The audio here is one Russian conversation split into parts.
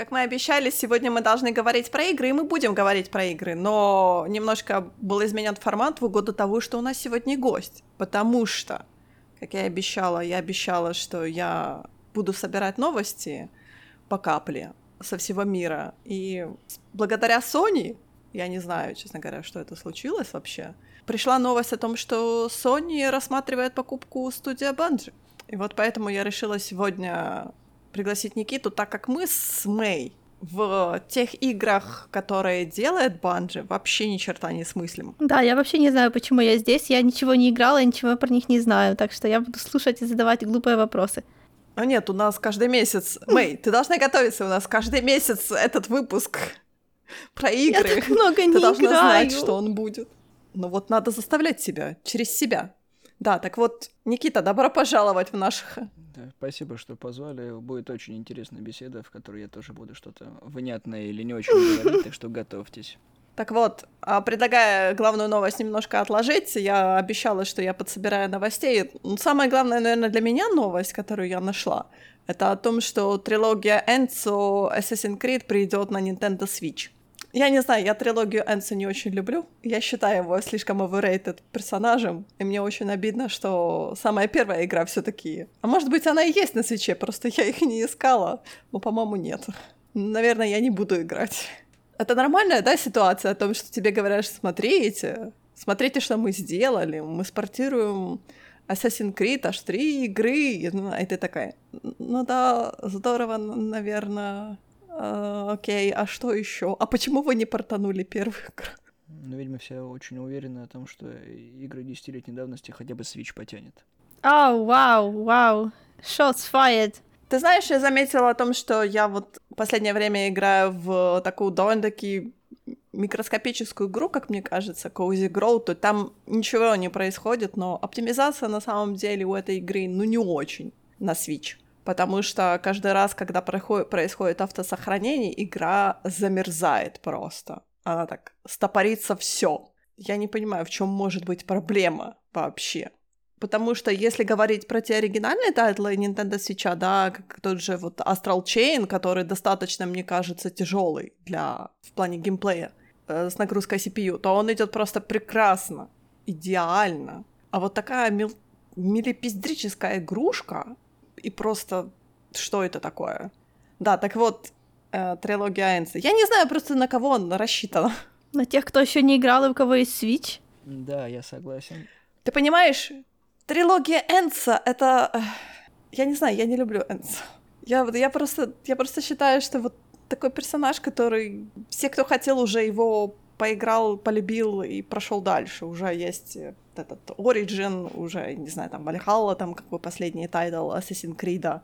Как мы обещали, сегодня мы должны говорить про игры, и мы будем говорить про игры, но немножко был изменен формат в угоду того, что у нас сегодня гость, потому что, как я и обещала, я обещала, что я буду собирать новости по капле со всего мира, и благодаря Sony, я не знаю, честно говоря, что это случилось вообще, пришла новость о том, что Sony рассматривает покупку студия Bungie. И вот поэтому я решила сегодня пригласить Никиту, так как мы с Мэй в тех играх, которые делает Банжи, вообще ни черта не смыслим. Да, я вообще не знаю, почему я здесь. Я ничего не играла, ничего про них не знаю, так что я буду слушать и задавать глупые вопросы. А нет, у нас каждый месяц... Мэй, ты должна готовиться, у нас каждый месяц этот выпуск про игры. Я так много не Ты должна играю. знать, что он будет. Но вот надо заставлять себя через себя. Да, так вот, Никита, добро пожаловать в наших Да, спасибо, что позвали. Будет очень интересная беседа, в которой я тоже буду что-то внятное или не очень говорить, так что готовьтесь. Так вот, а, предлагая главную новость немножко отложить, я обещала, что я подсобираю новостей. Ну, Самая главная, наверное, для меня новость, которую я нашла, это о том, что трилогия Enzo Assassin's Creed придет на Nintendo Switch. Я не знаю, я трилогию Энсо не очень люблю. Я считаю его слишком overrated персонажем, и мне очень обидно, что самая первая игра все таки А может быть, она и есть на свече, просто я их не искала. Но, по-моему, нет. Наверное, я не буду играть. Это нормальная, да, ситуация о том, что тебе говорят, смотрите, смотрите, что мы сделали, мы спортируем Assassin's Creed, аж три игры, ну, и ты такая, ну да, здорово, наверное, а, окей, а что еще? А почему вы не портанули первую игру? Ну, видимо, все очень уверены о том, что игры десятилетней давности хотя бы Switch потянет. Ау, вау, вау. Shots fired. Ты знаешь, я заметила о том, что я вот в последнее время играю в такую довольно-таки микроскопическую игру, как мне кажется, Cozy Grow, то там ничего не происходит, но оптимизация на самом деле у этой игры, ну, не очень на Switch. Потому что каждый раз, когда происходит автосохранение, игра замерзает просто. Она так стопорится все. Я не понимаю, в чем может быть проблема вообще. Потому что если говорить про те оригинальные тайтлы Nintendo Switch, да, как тот же вот Astral Chain, который достаточно, мне кажется, тяжелый для в плане геймплея э, с нагрузкой CPU, то он идет просто прекрасно, идеально. А вот такая мил- милипиздрическая игрушка, и просто что это такое? Да, так вот, э, трилогия Энса. Я не знаю просто на кого он рассчитан. На тех, кто еще не играл и у кого есть Switch. Да, я согласен. Ты понимаешь, трилогия Энса — это... э, Я не знаю, я не люблю Энса. Я, вот- я, просто, я просто считаю, что вот такой персонаж, который... Все, кто хотел, уже его поиграл, полюбил и прошел дальше. Уже есть э, этот Origin, уже, не знаю, там, Valhalla, там, как бы последний тайтл Assassin's Creed.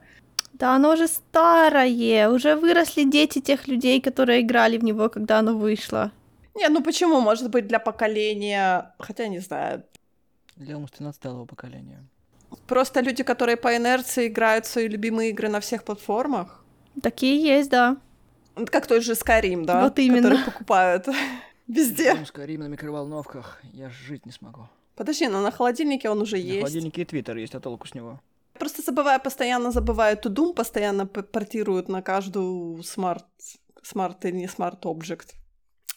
Да, оно уже старое. Уже выросли дети тех людей, которые играли в него, когда оно вышло. Не, ну почему? Может быть, для поколения... Хотя, не знаю. Для умственно отсталого поколения. Просто люди, которые по инерции играют в свои любимые игры на всех платформах. Такие есть, да. Как тот же Skyrim, да? Вот именно. Который покупают везде. Doom, Skyrim на микроволновках я жить не смогу. Подожди, но на холодильнике он уже На есть. холодильнике и Твиттер есть, а толку с него? Просто забываю, постоянно забываю Doom, постоянно портируют на каждую смарт, смарт или не смарт объект.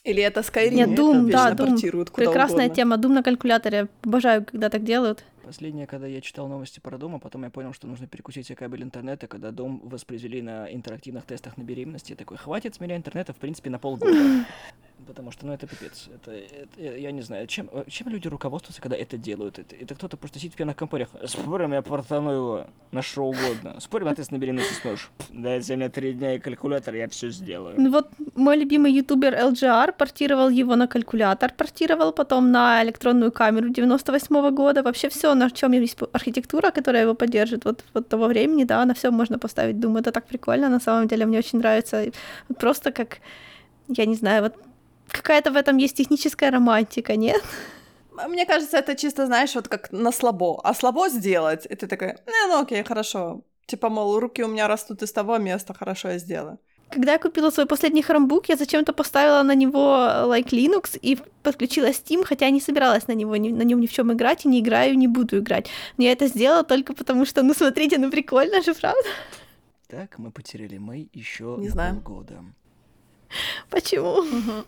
Или это Skyrim Нет, это Doom, да, Doom. портируют куда Прекрасная угодно. тема. Дум на калькуляторе. Обожаю, когда так делают. Последнее, когда я читал новости про Doom, а потом я понял, что нужно перекусить себе кабель интернета, когда Doom воспроизвели на интерактивных тестах на беременности. Я такой, хватит с меня интернета, в принципе, на полгода. Потому что, ну, это пипец. Это, это- я не знаю, чем, э, чем люди руководствуются, когда это делают? Это, это кто-то просто сидит в пьяных компаниях. Спорим, я портану его на что угодно. Спорим, а ты с на беременности сможешь. Дайте мне три дня и калькулятор, я все сделаю. Ну Вот мой любимый ютубер LGR портировал его на калькулятор, портировал потом на электронную камеру 98 года. Вообще все, на чем есть архитектура, которая его поддержит, вот, вот того времени, да, на все можно поставить. Думаю, это так прикольно, на самом деле, мне очень нравится. Просто как, я не знаю, вот какая-то в этом есть техническая романтика, нет? Мне кажется, это чисто, знаешь, вот как на слабо. А слабо сделать, и ты такая, не, ну окей, хорошо. Типа, мол, руки у меня растут из того места, хорошо, я сделаю. Когда я купила свой последний хромбук, я зачем-то поставила на него like Linux и подключила Steam, хотя я не собиралась на него, ни- на нем ни в чем играть, и не играю, не буду играть. Но я это сделала только потому, что, ну смотрите, ну прикольно же, правда? Так мы потеряли Мэй еще Не знаю. полгода. Почему?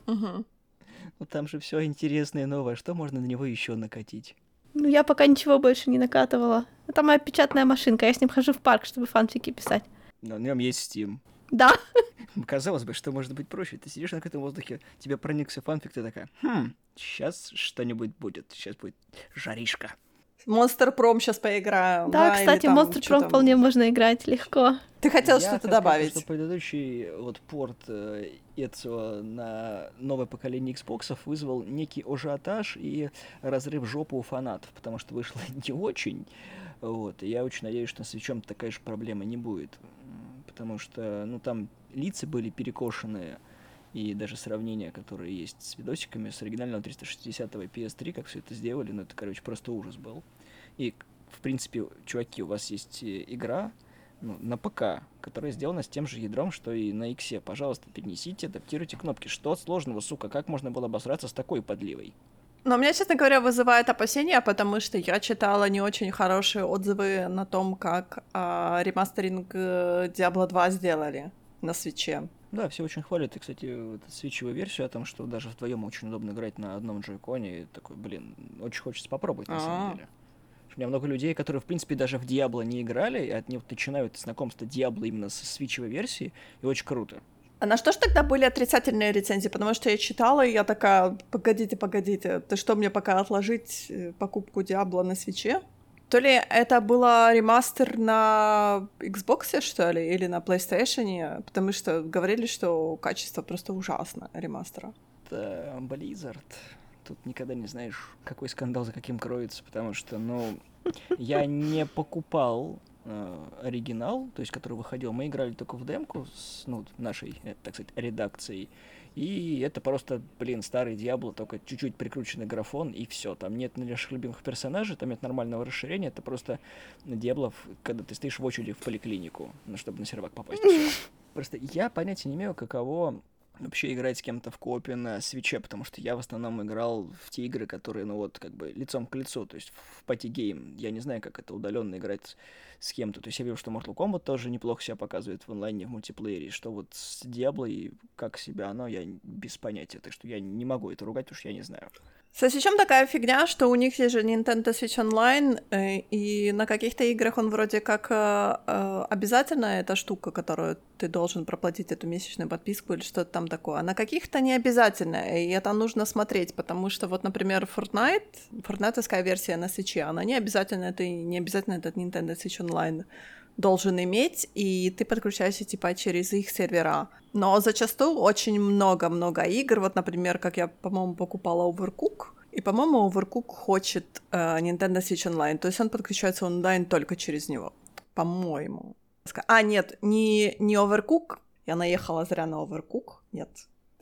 Ну там же все интересное и новое. Что можно на него еще накатить? Ну, я пока ничего больше не накатывала. Это моя печатная машинка, я с ним хожу в парк, чтобы фанфики писать. На нем есть Steam. Да, Казалось бы, что может быть проще? Ты сидишь на открытом воздухе, тебе проникся фанфик, ты такая, хм, сейчас что-нибудь будет, сейчас будет жаришка. Монстр Пром сейчас поиграю. да, или кстати, там, Pro там. вполне можно играть легко. Ты хотел Я что-то хотел сказать, добавить? что предыдущий вот порт э, Ezio на новое поколение Xbox вызвал некий ажиотаж и разрыв жопы у фанатов, потому что вышло не очень. Вот, и я очень надеюсь, что с свечом такая же проблема не будет. Потому что, ну, там лица были перекошенные, и даже сравнения, которые есть с видосиками с оригинального 360 PS3, как все это сделали, ну, это, короче, просто ужас был. И, в принципе, чуваки, у вас есть э, игра, ну, на ПК, которая сделана с тем же ядром, что и на Иксе. Пожалуйста, перенесите, адаптируйте кнопки. Что сложного, сука? Как можно было обосраться с такой подливой? Но меня, честно говоря, вызывает опасения, потому что я читала не очень хорошие отзывы на том, как а, ремастеринг э, Diablo 2 сделали на свече. Да, все очень хвалят. И, кстати, вот свечевую версию о том, что даже вдвоем очень удобно играть на одном джойконе. И такой, блин, очень хочется попробовать, на А. самом деле. У меня много людей, которые, в принципе, даже в Диабло не играли, и от них начинают знакомство Диабло именно со свечевой версией, и очень круто. А на что ж тогда были отрицательные рецензии? Потому что я читала, и я такая, погодите, погодите, ты что, мне пока отложить э, покупку Диабло на свече? То ли это было ремастер на Xbox, что ли, или на PlayStation, потому что говорили, что качество просто ужасно ремастера. Это Blizzard. Тут никогда не знаешь, какой скандал за каким кроется, потому что, ну, я не покупал э, оригинал, то есть, который выходил. Мы играли только в демку с, ну, нашей, э, так сказать, редакцией. И это просто, блин, старый Диабло, только чуть-чуть прикрученный графон, и все. Там нет наших любимых персонажей, там нет нормального расширения. Это просто Диабло, когда ты стоишь в очереди в поликлинику, ну, чтобы на сервак попасть. Просто я понятия не имею, каково вообще играть с кем-то в co-op'е на Switch'е, потому что я в основном играл в те игры, которые, ну вот, как бы лицом к лицу, то есть в party game. Я не знаю, как это удаленно играть с кем-то. То есть я вижу, что Mortal Kombat тоже неплохо себя показывает в онлайне, в мультиплеере, что вот с Diablo и как себя оно, я без понятия, так что я не могу это ругать, потому что я не знаю. Со Switch'ом такая фигня, что у них есть же Nintendo Switch Online, э, и на каких-то играх он вроде как э, э, обязательная эта штука, которую ты должен проплатить эту месячную подписку или что-то там такое, а на каких-то не обязательная, и это нужно смотреть, потому что вот, например, Fortnite, фортнайтовская версия на Switch'е, она не обязательно, это не обязательно этот Nintendo Switch Online должен иметь, и ты подключаешься типа через их сервера. Но зачастую очень много-много игр. Вот, например, как я, по-моему, покупала Overcook, и, по-моему, Overcook хочет э, Nintendo Switch Online, то есть он подключается онлайн только через него, по-моему. А, нет, не, не Overcook, я наехала зря на Overcook, нет.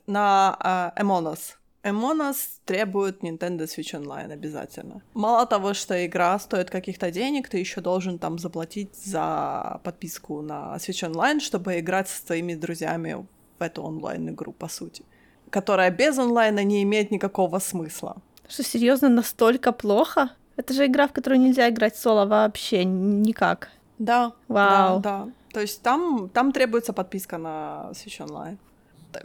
На э, Among. Us требует Nintendo Switch Online обязательно. Мало того, что игра стоит каких-то денег, ты еще должен там заплатить за подписку на Switch Online, чтобы играть со своими друзьями в эту онлайн-игру, по сути. Которая без онлайна не имеет никакого смысла. Что, серьезно, настолько плохо? Это же игра, в которую нельзя играть соло вообще никак. Да, Вау. да, да. То есть там, там требуется подписка на Switch Online.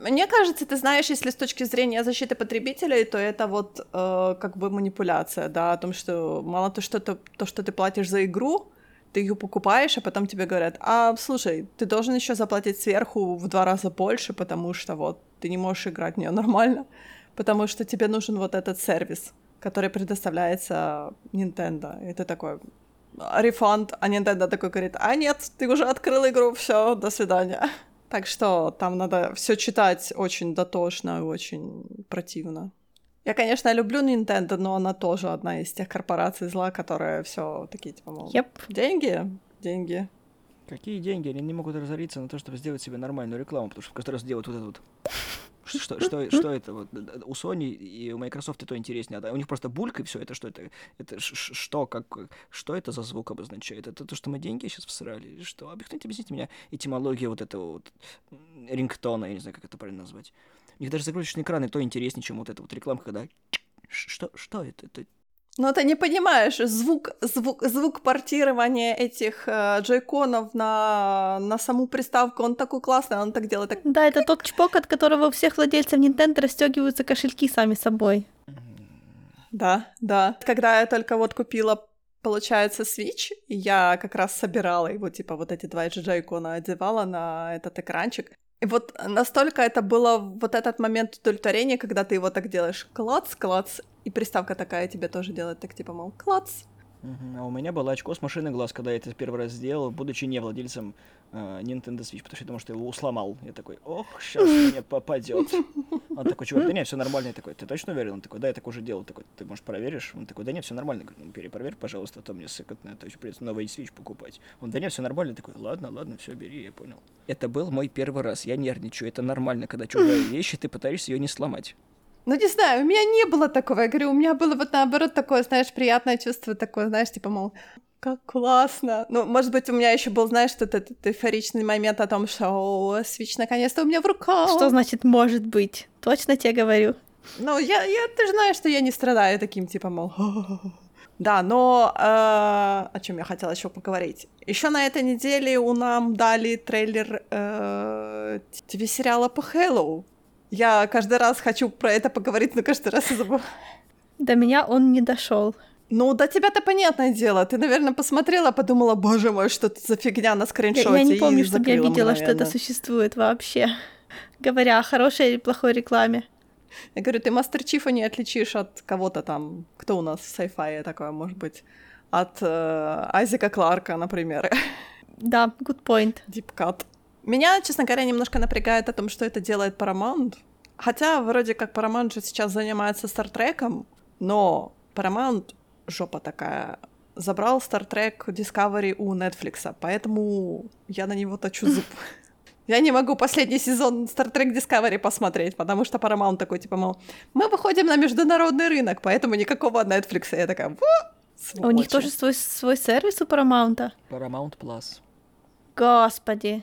Мне кажется, ты знаешь, если с точки зрения защиты потребителей, то это вот э, как бы манипуляция, да, о том, что мало то, что ты, то, что ты платишь за игру, ты ее покупаешь, а потом тебе говорят, а, слушай, ты должен еще заплатить сверху в два раза больше, потому что вот ты не можешь играть в нее нормально, потому что тебе нужен вот этот сервис, который предоставляется Nintendo. И ты такой, рефанд, а Nintendo такой говорит, а нет, ты уже открыл игру, все, до свидания. Так что там надо все читать очень дотошно и очень противно. Я, конечно, люблю Nintendo, но она тоже одна из тех корпораций зла, которые все такие, типа, мол, Yep. деньги, деньги. Какие деньги? Они не могут разориться на то, чтобы сделать себе нормальную рекламу, потому что в каждый раз делают вот это вот. Что, что, что это? Вот, у Sony и у Microsoft это интереснее. А у них просто булька и все. Это что это? Это что? Как, что это за звук обозначает? Это то, что мы деньги сейчас всрали? Или что? Объясните, объясните мне этимология вот этого вот рингтона, я не знаю, как это правильно назвать. У них даже загрузочный экран и то интереснее, чем вот эта вот рекламка, когда... Что, что это? Это Ну, ты не понимаешь, звук, звук, звук портирования этих э, джойконов на, на саму приставку, он такой классный, он так делает. Так... Да, это тот чпок, от которого у всех владельцев Nintendo расстегиваются кошельки сами собой. Да, да. Когда я только вот купила, получается, Switch, я как раз собирала его, типа, вот эти два джойкона одевала на этот экранчик. И вот настолько это было вот этот момент удовлетворения, когда ты его так делаешь клац, клац, и приставка такая тебе тоже делает, так типа, мол, клац. А у меня было очко с машины глаз, когда я это первый раз сделал, будучи не владельцем э, Nintendo Switch, потому что я думал, что я его сломал. Я такой, ох, сейчас мне попадет. Он такой, чувак, да нет, все нормально. Я такой, ты точно уверен? Он такой, да, я так уже делал. Такой, ты, может, проверишь? Он такой, да нет, все нормально. говорю, ну, перепроверь, пожалуйста, а то мне сыкотно, то есть придется новый Switch покупать. Он, да нет, все нормально. Я такой, ладно, ладно, все, бери, я понял. Это был мой первый раз, я нервничаю, это нормально, когда чужая вещь, и ты пытаешься ее не сломать. Ну, не знаю, у меня не было такого. Я говорю, у меня было вот наоборот такое, знаешь, приятное чувство такое, знаешь, типа, мол, как классно. Ну, может быть, у меня еще был, знаешь, этот, этот эйфоричный момент о том, что о, Switch наконец-то у меня в руках. Что значит «может быть»? Точно тебе говорю. Ну, я, я, ты же знаешь, что я не страдаю таким, типа, мол, да, но э, о чем я хотела еще поговорить. Еще на этой неделе у нам дали трейлер э, ТВ-сериала по Хэллоу. Я каждый раз хочу про это поговорить, но каждый раз я забываю. До меня он не дошел. Ну, до тебя-то понятное дело. Ты, наверное, посмотрела, подумала, боже мой, что это за фигня на скриншоте. Я, я не помню, чтобы я видела, мгновенно. что это существует вообще. Говоря о хорошей или плохой рекламе. Я говорю, ты Мастер Чифа не отличишь от кого-то там, кто у нас в sci-fi такое, может быть, от э, Айзека Кларка, например. Да, good point. Deep Cut. Меня, честно говоря, немножко напрягает о том, что это делает Paramount. Хотя, вроде как, Paramount же сейчас занимается Стартреком, но Paramount жопа такая. Забрал Star Trek Discovery у Netflix, поэтому я на него точу зуб. Я не могу последний сезон Star Trek Discovery посмотреть, потому что Paramount такой, типа, мол, мы выходим на международный рынок, поэтому никакого Netflix. Я такая, Во! У них тоже свой, свой сервис у Paramount? Paramount Plus. Господи.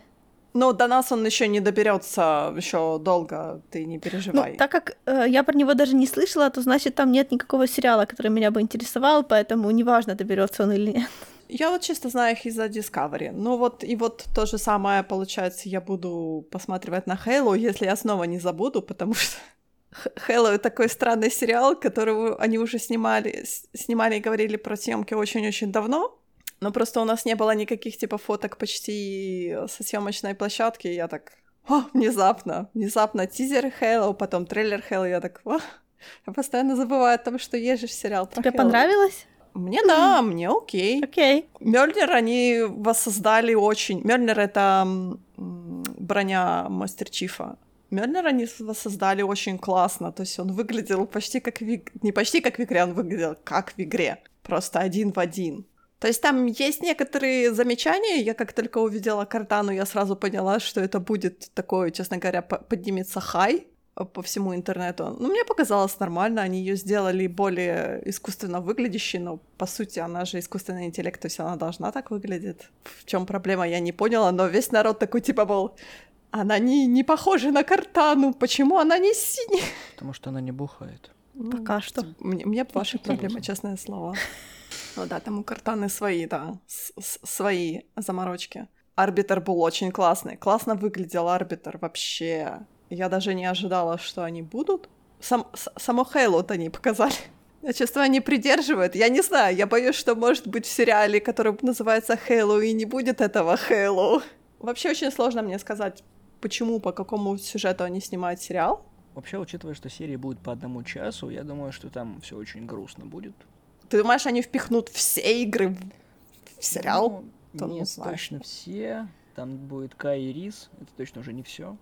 Но до нас он еще не доберется еще долго, ты не переживай. Ну, так как э, я про него даже не слышала, то значит там нет никакого сериала, который меня бы интересовал, поэтому неважно, доберется он или нет. Я вот чисто знаю их из-за Discovery. Ну вот, и вот то же самое, получается, я буду посматривать на Хейлу, если я снова не забуду, потому что Хейло такой странный сериал, который они уже снимали, снимали и говорили про съемки очень-очень давно. Но просто у нас не было никаких типа фоток почти со съемочной площадки. И я так, о, внезапно, внезапно тизер Halo, потом трейлер Halo. Я так, о, я постоянно забываю о том, что же сериал про Тебе Halo. понравилось? Мне да, мне окей. Окей. Мёльнир они воссоздали очень. Мёльнир это броня Мастер Чифа. Мёльнир они воссоздали очень классно. То есть он выглядел почти как в... Не почти как в игре, он выглядел как в игре. Просто один в один. То есть там есть некоторые замечания. Я как только увидела картану, я сразу поняла, что это будет такое, честно говоря, поднимется хай по всему интернету. Ну, мне показалось нормально, они ее сделали более искусственно выглядящей, но по сути она же искусственный интеллект, то есть она должна так выглядеть. В чем проблема, я не поняла, но весь народ такой типа был, она не, не похожа на картану, почему она не синяя? Потому что она не бухает. Пока что. Мне, мне ваши проблемы, честное слово. Ну да, там у Картаны свои, да, свои заморочки. Арбитр был очень классный. Классно выглядел арбитр вообще. Я даже не ожидала, что они будут. Сам, само Хейло-то они показали. Я чувствую, они придерживают. Я не знаю, я боюсь, что может быть в сериале, который называется Хейло, и не будет этого Хейло. Вообще очень сложно мне сказать, почему, по какому сюжету они снимают сериал. Вообще, учитывая, что серии будет по одному часу, я думаю, что там все очень грустно будет. Ты думаешь, они впихнут все игры в сериал? Ну, То нет, не точно все. Там будет Кай и Рис. Это точно уже не все.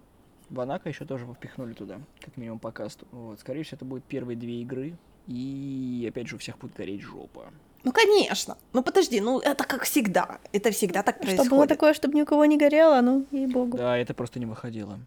Банака еще тоже впихнули туда, как минимум по касту. Вот, скорее всего, это будет первые две игры. И опять же, у всех будет гореть жопа. Ну, конечно. Ну, подожди, ну, это как всегда. Это всегда так происходит. Что было такое, чтобы ни у кого не горело, ну, ей-богу. Да, это просто не выходило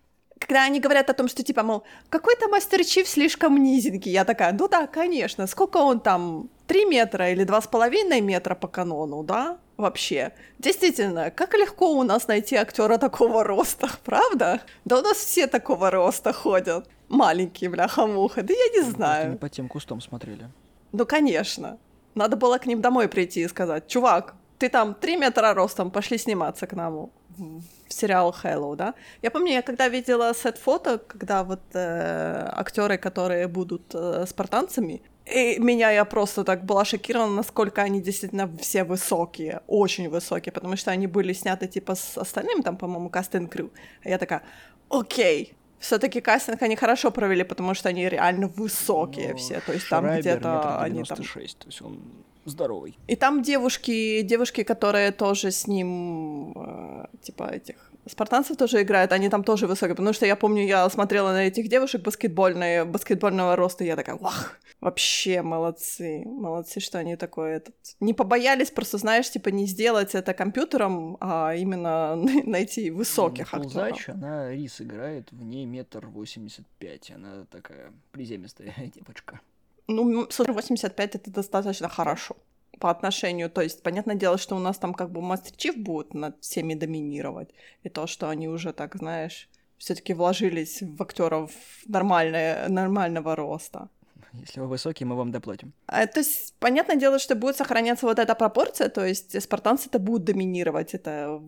когда они говорят о том, что типа, мол, какой-то мастер Чиф слишком низенький, я такая, ну да, конечно, сколько он там, 3 метра или 2,5 метра по канону, да? Вообще. Действительно, как легко у нас найти актера такого роста, правда? Да у нас все такого роста ходят. Маленькие, бляха-муха, да я не знаю. не по тем кустом смотрели. Ну, конечно. Надо было к ним домой прийти и сказать, чувак, ты там 3 метра ростом, пошли сниматься к нам в сериал Hello, да? Я помню, я когда видела сет-фото, когда вот э, актеры, которые будут э, спартанцами, и меня я просто так была шокирована, насколько они действительно все высокие, очень высокие, потому что они были сняты типа с остальным, там, по-моему, кастинг крю. А я такая, окей, все-таки кастинг они хорошо провели, потому что они реально высокие ну, все. То есть там где-то они там. то есть он здоровый. И там девушки, девушки, которые тоже с ним, э, типа этих спартанцев тоже играют, они там тоже высокие, потому что я помню, я смотрела на этих девушек баскетбольные, баскетбольного роста, и я такая, вах, вообще молодцы, молодцы, что они такое, этот... не побоялись просто, знаешь, типа не сделать это компьютером, а именно найти высоких ну, актеров. она Рис играет, в ней метр восемьдесят пять, она такая приземистая девочка. Ну, 85 это достаточно хорошо по отношению, то есть, понятное дело, что у нас там как бы Мастер Чиф будет над всеми доминировать, и то, что они уже так, знаешь, все-таки вложились в актеров нормальное, нормального роста. Если вы высокий, мы вам доплатим. А, то есть, понятное дело, что будет сохраняться вот эта пропорция, то есть спартанцы это будут доминировать, это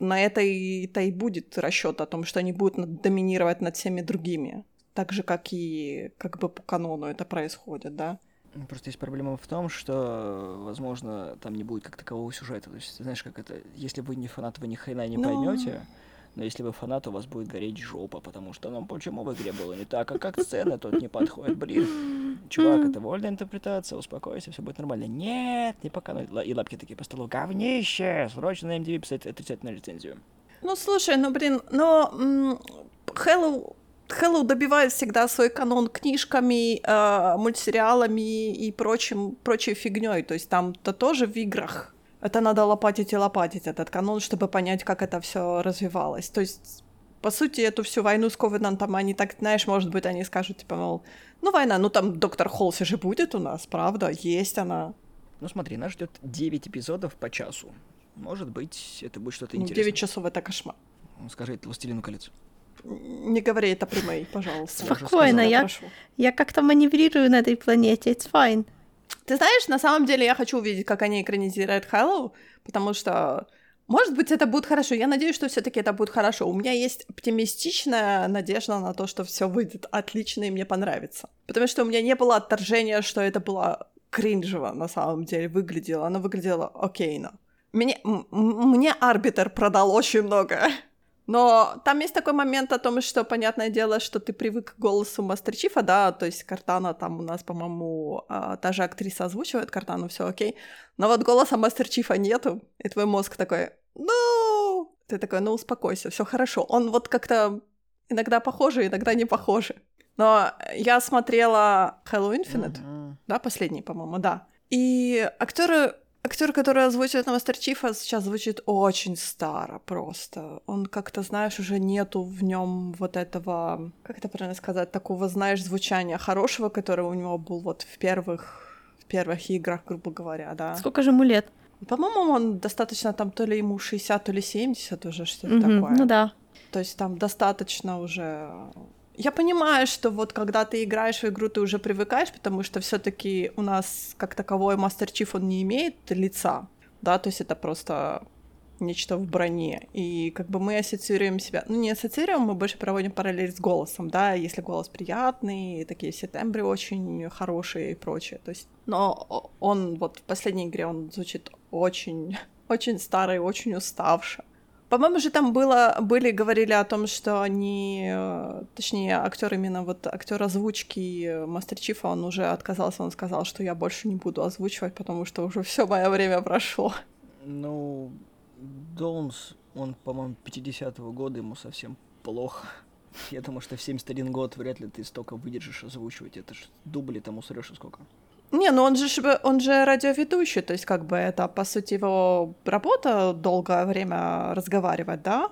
на это и, это и будет расчет о том, что они будут доминировать над всеми другими так же, как и как бы по канону это происходит, да. Просто есть проблема в том, что, возможно, там не будет как такового сюжета. То есть, знаешь, как это, если вы не фанат, вы ни хрена не. Ну. поймете. Но если вы фанат, у вас будет гореть жопа, потому что, ну, почему в игре было не так, а как сцена тут не подходит, блин. Чувак, это вольная интерпретация, успокойся, все будет нормально. Нет, не пока. Ну, и лапки такие по столу, говнище, срочно на MDB писать отрицательную лицензию. Ну, слушай, ну, блин, но Hello Hello добивает всегда свой канон книжками, э, мультсериалами и прочим, прочей фигней. То есть там-то тоже в играх это надо лопатить и лопатить этот канон, чтобы понять, как это все развивалось. То есть, по сути, эту всю войну с Ковенантом они так, знаешь, может быть, они скажут, типа, мол, ну, война, ну, там доктор Холси же будет у нас, правда, есть она. Ну, смотри, нас ждет 9 эпизодов по часу. Может быть, это будет что-то ну, интересное. 9 часов — это кошмар. Скажи, это «Властелину колец». Не говори это при моей, пожалуйста. Спокойно, я, я, я как-то маневрирую на этой планете, it's fine. Ты знаешь, на самом деле я хочу увидеть, как они экранизируют Хэллоу, потому что, может быть, это будет хорошо. Я надеюсь, что все таки это будет хорошо. У меня есть оптимистичная надежда на то, что все выйдет отлично и мне понравится. Потому что у меня не было отторжения, что это было кринжево на самом деле выглядело. Оно выглядело окейно. Мне, мне арбитр продал очень много. Но там есть такой момент о том, что, понятное дело, что ты привык к голосу Мастер Чифа, да, то есть Картана там у нас, по-моему, а, та же актриса озвучивает Картану, все окей. Но вот голоса Мастер Чифа нету, и твой мозг такой, ну, ты такой, ну успокойся, все хорошо. Он вот как-то иногда похожий, иногда не похожий. Но я смотрела Hello Infinite, uh-huh. да, последний, по-моему, да. И актеры Актер, который озвучивает Мастер Чифа, сейчас звучит очень старо просто. Он как-то, знаешь, уже нету в нем вот этого, как это правильно сказать, такого, знаешь, звучания хорошего, которое у него был вот в первых, в первых играх, грубо говоря, да. Сколько же ему лет? По-моему, он достаточно там то ли ему 60, то ли 70 уже, что-то mm-hmm, такое. Ну да. То есть там достаточно уже я понимаю, что вот когда ты играешь в игру, ты уже привыкаешь, потому что все-таки у нас как таковой Мастер Чиф, он не имеет лица, да, то есть это просто нечто в броне. И как бы мы ассоциируем себя, ну не ассоциируем, мы больше проводим параллель с голосом, да, если голос приятный, такие все тембры очень хорошие и прочее. То есть, но он вот в последней игре он звучит очень, очень старый, очень уставший. По-моему, же там было, были, говорили о том, что они, э, точнее, актер именно вот актер озвучки Мастер Чифа, он уже отказался, он сказал, что я больше не буду озвучивать, потому что уже все мое время прошло. Ну, Долмс, он, по-моему, 50-го года, ему совсем плохо. Я думаю, что в 71 год вряд ли ты столько выдержишь озвучивать. Это ж дубли тому срешь сколько. Не, ну он же, он же радиоведущий, то есть как бы это, по сути, его работа долгое время разговаривать, да?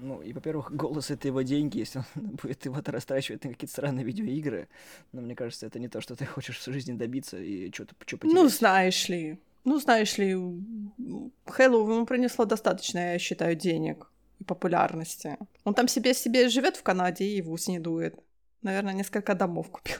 Ну, и, во-первых, голос — это его деньги, если он будет его растрачивать на какие-то странные видеоигры. Но мне кажется, это не то, что ты хочешь в жизни добиться и что-то что потерять. Ну, знаешь ли. Ну, знаешь ли, Хэллоу ему принесло достаточно, я считаю, денег и популярности. Он там себе себе живет в Канаде и в ус не дует. Наверное, несколько домов купил.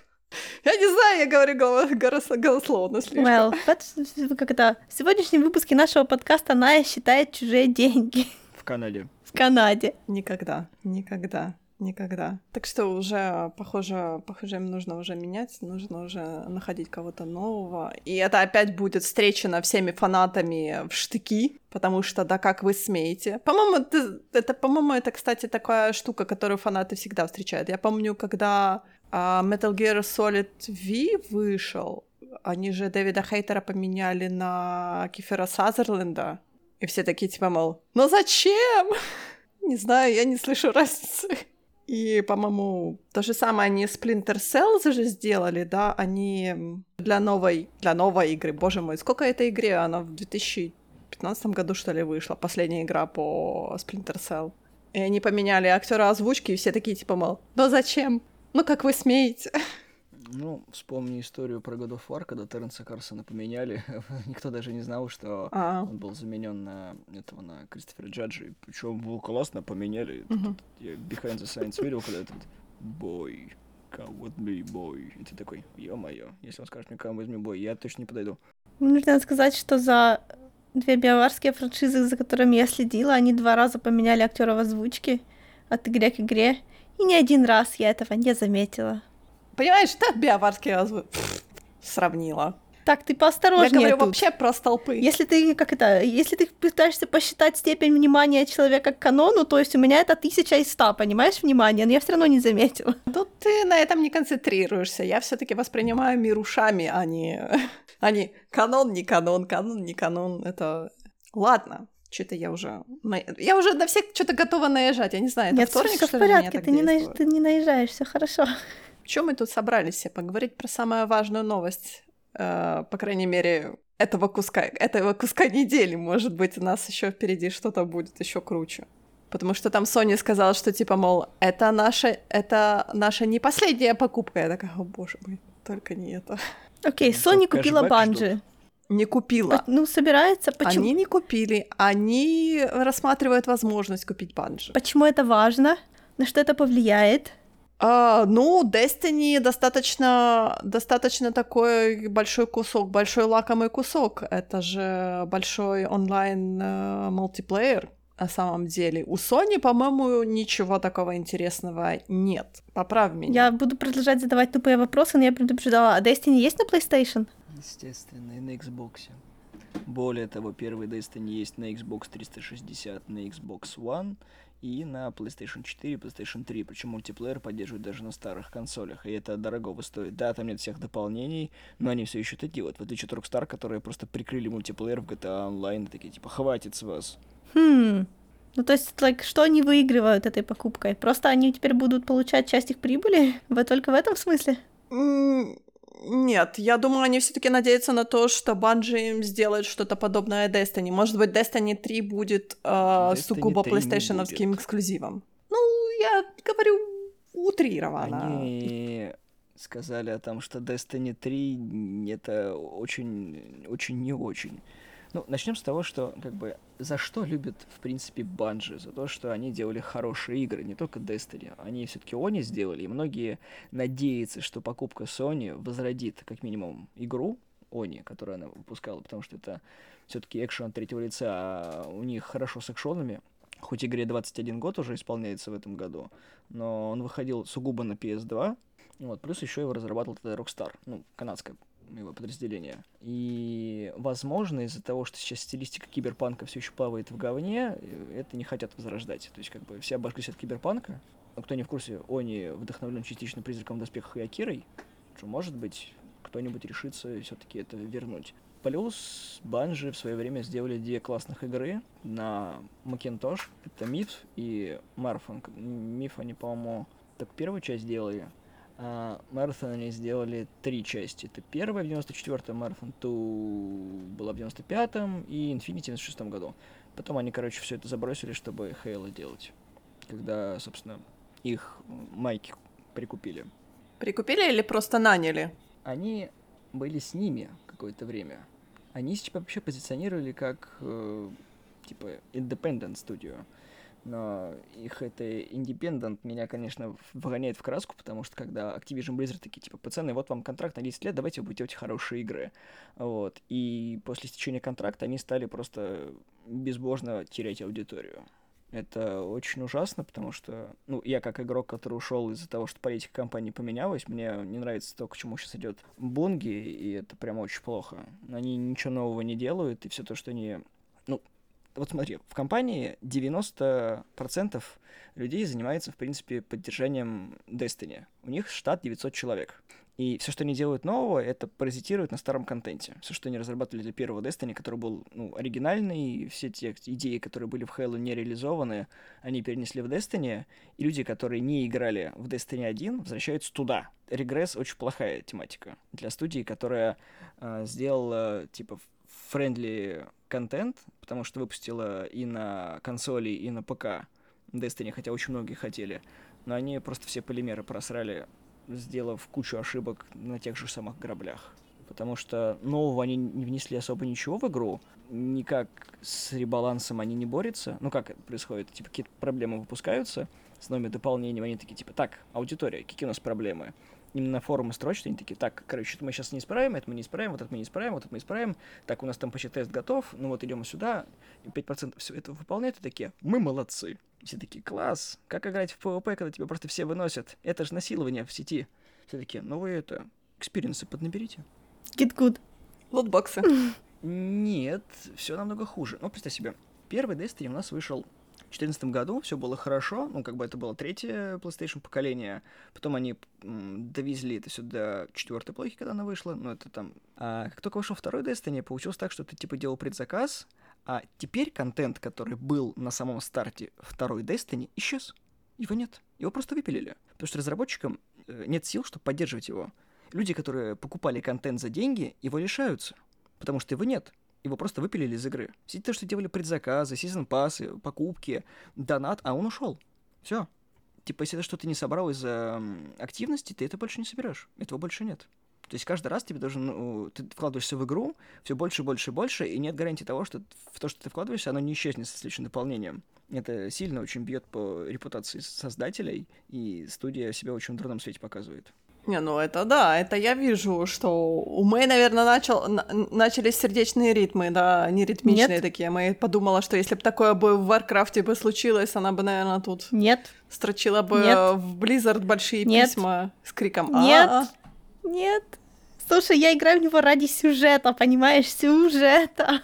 Я не знаю, я говорю голос, голословно слишком. Well, but, как это, в сегодняшнем выпуске нашего подкаста Ная считает чужие деньги. В Канаде. В Канаде. Никогда, никогда. Никогда. Так что уже, похоже, похоже, им нужно уже менять, нужно уже находить кого-то нового. И это опять будет встречено всеми фанатами в штыки, потому что, да как вы смеете. По-моему, это, это по-моему, это, кстати, такая штука, которую фанаты всегда встречают. Я помню, когда а, Metal Gear Solid V вышел, они же Дэвида Хейтера поменяли на Кефира Сазерленда. И все такие, типа, мол, ну зачем? Не знаю, я не слышу разницы. И, по-моему, то же самое они Splinter Cell же сделали, да, они для новой, для новой игры, боже мой, сколько этой игре? Она в 2015 году, что ли, вышла, последняя игра по Splinter Cell. И они поменяли актера озвучки, и все такие, типа, мол, ну зачем? Ну как вы смеете? Ну, вспомни историю про God of War, когда Терренса Карсона поменяли. Никто даже не знал, что А. он был заменен на этого, на Кристофера Джаджи. Причем было классно, поменяли. Мгм. Я Behind the Science видел, когда этот бой, come with me, бой. И ты такой, ё-моё, если он скажет мне come with me, бой, я точно не подойду. Нужно сказать, что за две биоварские франшизы, за которыми я следила, они два раза поменяли актеров озвучки от игры к игре. И ни один раз я этого не заметила. Понимаешь, так биоварский озвук сравнила. Так, ты Я поосторожнее говорю тут. вообще про столпы. Если ты, как это, если ты пытаешься посчитать степень внимания человека к канону, то есть у меня это тысяча из ста, понимаешь, внимание, но я все равно не заметила. Тут ты на этом не концентрируешься. Я все-таки воспринимаю мир ушами, а не, а не канон, не канон, канон, не канон. Это ладно. Что-то я уже... на- Я уже на всех что-то готова наезжать. Я не знаю, это Нет, вторник, все в что на порядке, ты не, наезж- действует? ты не наезжаешь, все хорошо. Чем мы тут собрались все? Поговорить про самую важную новость, э, по крайней мере, этого куска, этого куска недели. Может быть, у нас еще впереди что-то будет еще круче. Потому что там Sony сказала, что типа, мол, это наша, это наша не последняя покупка. Я такая, о боже мой, только не это. Окей, Ну, Sony как купила банджи. Не купила. Ну, собирается. Почему, Они не купили, они рассматривают возможность купить банджи. почему это важно? На что это повлияет? А, ну, Destiny достаточно, достаточно такой большой кусок, большой лакомый кусок. Это же большой онлайн э, мультиплеер на самом деле. У Sony, по-моему, ничего такого интересного нет. Поправь меня. Я буду продолжать задавать тупые вопросы, но я предупреждала, а Destiny есть на PlayStation? Естественно, и на Xbox. Более того, первый Destiny есть на Xbox 360, на Xbox One и на PlayStation 4 и PlayStation 3. Причем мультиплеер поддерживает даже на старых консолях, и это дорогого стоит. Да, там нет всех дополнений, но они все еще это делают. В отличие от Rockstar, которые просто прикрыли мультиплеер в GTA Online, и такие типа, хватит с вас. Хм. Ну, то есть, like, что они выигрывают этой покупкой? Просто они теперь будут получать часть их прибыли? Вы только в этом смысле? М, Нет, я думаю, они все-таки надеются на то, что Bungie им сделает что-то подобное Destiny. Может быть, Destiny 3 будет э, Destiny сугубо 3 не PlayStation эксклюзивом. Ну, я говорю утрированно. Они сказали о том, что Destiny 3 это очень, очень не очень. Ну, начнем с того, что, как бы, за что любят, в принципе, Банжи? За то, что они делали хорошие игры, не только Destiny. Они все-таки Они сделали, и многие надеются, что покупка Sony возродит, как минимум, игру Они, которую она выпускала, потому что это все-таки экшен третьего лица, а у них хорошо с экшонами. Хоть игре 21 год уже исполняется в этом году, но он выходил сугубо на PS2, вот, плюс еще его разрабатывал тогда Rockstar, ну, канадское его подразделение. И, возможно, из-за того, что сейчас стилистика киберпанка все еще плавает в говне, э, это не хотят возрождать. То есть, как бы, все обошлись от киберпанка. Но кто не в курсе, Они вдохновлен частично призраком в доспехах и Акирой, что, может быть, кто-нибудь решится все-таки это вернуть. Плюс Банжи в свое время сделали две классных игры на Macintosh. Это Миф и Марафон. Миф они, по-моему, так первую часть делали, а Марафон они сделали три части. Это первая в 94-м, Марафон 2 была в 95-м и Infinity в 96-м году. Потом они, короче, все это забросили, чтобы Хейла делать. Когда, собственно, их майки прикупили. Прикупили или просто наняли? Они были с ними какое-то время. Они себя вообще позиционировали как, э, типа, independent studio. Но их это Independent меня, конечно, вгоняет в краску, потому что когда Activision Blizzard такие, типа, пацаны, вот вам контракт на 10 лет, давайте вы будете делать хорошие игры. Вот. И после истечения контракта они стали просто безбожно терять аудиторию. Это очень ужасно, потому что, ну, я как игрок, который ушел из-за того, что политика компании поменялась, мне не нравится то, к чему сейчас идет Бунги, и это прям очень плохо. Они ничего нового не делают, и все то, что они... Вот смотри, в компании 90% людей занимается, в принципе, поддержанием Destiny. У них штат 900 человек. И все, что они делают нового, это паразитирует на старом контенте. Все, что они разрабатывали для первого Destiny, который был ну, оригинальный, все те идеи, которые были в Halo не реализованы, они перенесли в Destiny, и люди, которые не играли в Destiny 1, возвращаются туда. Регресс очень плохая тематика для студии, которая э, сделала, типа, friendly content, потому что выпустила и на консоли, и на ПК Destiny, хотя очень многие хотели, но они просто все полимеры просрали сделав кучу ошибок на тех же самых граблях. Потому что нового они не внесли особо ничего в игру, никак с ребалансом они не борются. Ну, как это происходит? Типа, какие-то проблемы выпускаются с новыми дополнениями, они такие, типа, так, аудитория, какие у нас проблемы? Именно форумы строчат, они такие, так, короче, это мы сейчас не исправим, это мы не исправим, вот это мы не исправим, вот это мы исправим, так, у нас там почти тест готов, ну вот идем сюда, и 5% все это выполняют, и такие, мы молодцы. Все такие, класс, как играть в PvP, когда тебя просто все выносят? Это же насилование в сети. Все такие, ну вы это, экспириенсы поднаберите. Get good. Лотбоксы. Нет, все намного хуже. Ну, представь себе, первый Destiny у нас вышел в 2014 году, все было хорошо, ну, как бы это было третье PlayStation поколение, потом они м, довезли это все до четвертой плойки, когда она вышла, ну, это там... А как только вышел второй Destiny, получилось так, что ты, типа, делал предзаказ, а теперь контент, который был на самом старте второй Destiny, исчез. Его нет. Его просто выпилили. Потому что разработчикам э, нет сил, чтобы поддерживать его. Люди, которые покупали контент за деньги, его лишаются. Потому что его нет. Его просто выпилили из игры. Все то, что делали предзаказы, сезон пассы, покупки, донат, а он ушел. Все. Типа, если это что-то не собрал из-за активности, ты это больше не соберешь. Этого больше нет. То есть каждый раз тебе должен, ну, ты вкладываешься в игру все больше, больше, больше, и нет гарантии того, что в то, что ты вкладываешься, оно не исчезнет со следующим дополнением. Это сильно очень бьет по репутации создателей, и студия себя очень в дурном свете показывает. Не, ну это да, это я вижу, что у Мэй, наверное, начал, на, начались сердечные ритмы, да, не ритмичные Нет. такие. Мэй подумала, что если бы такое бы в Варкрафте бы случилось, она бы, наверное, тут Нет. строчила бы Нет. в Blizzard большие Нет. письма с криком Нет. «А-а-а». Нет. Слушай, я играю в него ради сюжета, понимаешь, сюжета.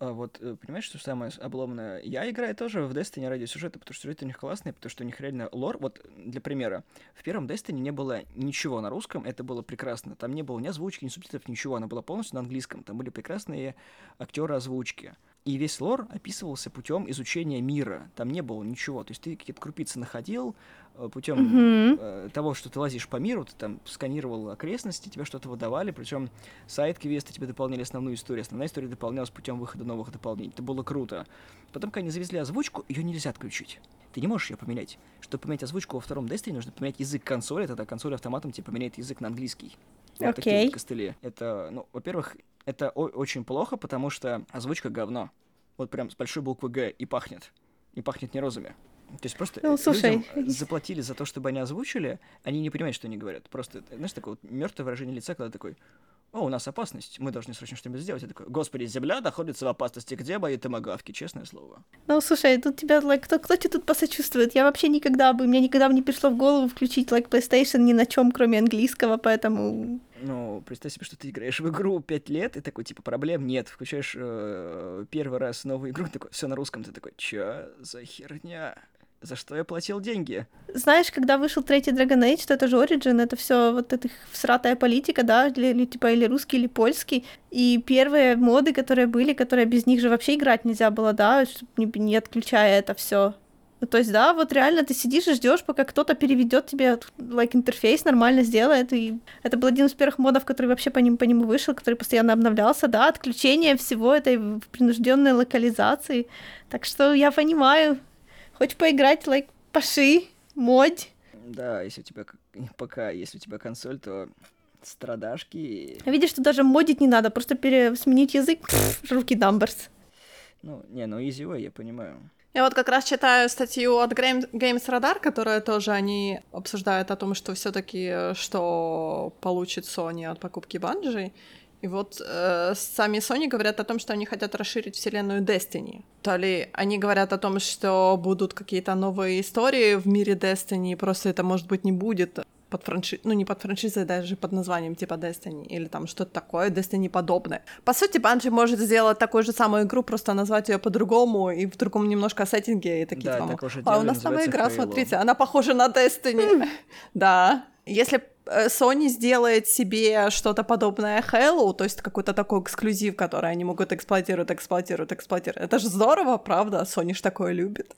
А вот, э, понимаешь, что самое обломное? Я играю тоже в Destiny ради сюжета, потому что сюжет у них классный, потому что у них реально лор. Вот, для примера, в первом Destiny не было ничего на русском, это было прекрасно. Там не было ни озвучки, ни субтитров, ничего. Она была полностью на английском. Там были прекрасные актеры озвучки. И весь лор описывался путем изучения мира. Там не было ничего. То есть ты какие-то крупицы находил э, путем Мгм. э, того, что ты лазишь по миру, ты там сканировал окрестности, тебе что-то выдавали, причем сайт-квесты тебе дополняли основную историю. Основная история дополнялась путем выхода новых дополнений. Это было круто. Потом, когда они завезли озвучку, ее нельзя отключить. Ты не можешь ее поменять. Чтобы поменять озвучку во втором Destiny, нужно поменять язык консоли, тогда консоль автоматом тебе поменяет язык на английский. Вот такие Окей. вот костыли. Это, ну, во-первых, это очень плохо, потому что озвучка говно. Вот прям с большой буквы Г и пахнет. И пахнет не розами. То есть просто Ну, э, слушай. людям э, заплатили за то, чтобы они озвучили, они не понимают, что они говорят. Просто, знаешь, такое вот мертвое выражение лица, когда такой, о, у нас опасность, мы должны срочно что-нибудь сделать. Я такой, господи, земля находится в опасности, где мои томагавки, честное слово. Ну, слушай, тут тебя, like, кто, кто тебе тут посочувствует? Я вообще никогда бы, мне никогда бы не пришло в голову включить, like, PlayStation ни на чем, кроме английского, поэтому... Ну, представь себе, что ты играешь в игру 5 лет, и такой, типа, проблем нет. Включаешь э, первый раз новую игру, такой, все на русском, ты такой, чё за херня? За что я платил деньги? Знаешь, когда вышел третий Dragon Age, то это же Origin, это все вот эта всратая политика, да, или, или типа или русский, или польский. И первые моды, которые были, которые без них же вообще играть нельзя было, да, не, не отключая это все. То есть, да, вот реально ты сидишь и ждешь, пока кто-то переведет тебе like, интерфейс, нормально сделает. И это был один из первых модов, который вообще по, ним, по нему вышел, который постоянно обновлялся, да, отключение всего этой принужденной локализации. Так что я понимаю, хочешь поиграть, like, паши, модь. Да, если у тебя пока, если у тебя консоль, то страдашки. Видишь, что даже модить не надо, просто пере... сменить язык, пф, руки дамберс. Ну, не, ну easy way, я понимаю. Я вот как раз читаю статью от Games Radar, которая тоже они обсуждают о том, что все таки что получит Sony от покупки Bungie. И вот э, сами Sony говорят о том, что они хотят расширить вселенную Destiny. То ли они говорят о том, что будут какие-то новые истории в мире Destiny, просто это, может быть, не будет под франшизой, ну не под франшизой, даже под названием типа Destiny или там что-то такое, Destiny подобное. По сути, Bungie может сделать такую же самую игру, просто назвать ее по-другому и в другом немножко сеттинге и такие да, там, а у нас новая игра, Halo. смотрите, она похожа на Destiny. Да. Если Sony сделает себе что-то подобное Halo, то есть какой-то такой эксклюзив, который они могут эксплуатировать, эксплуатировать, эксплуатировать. Это же здорово, правда? Sony ж такое любит.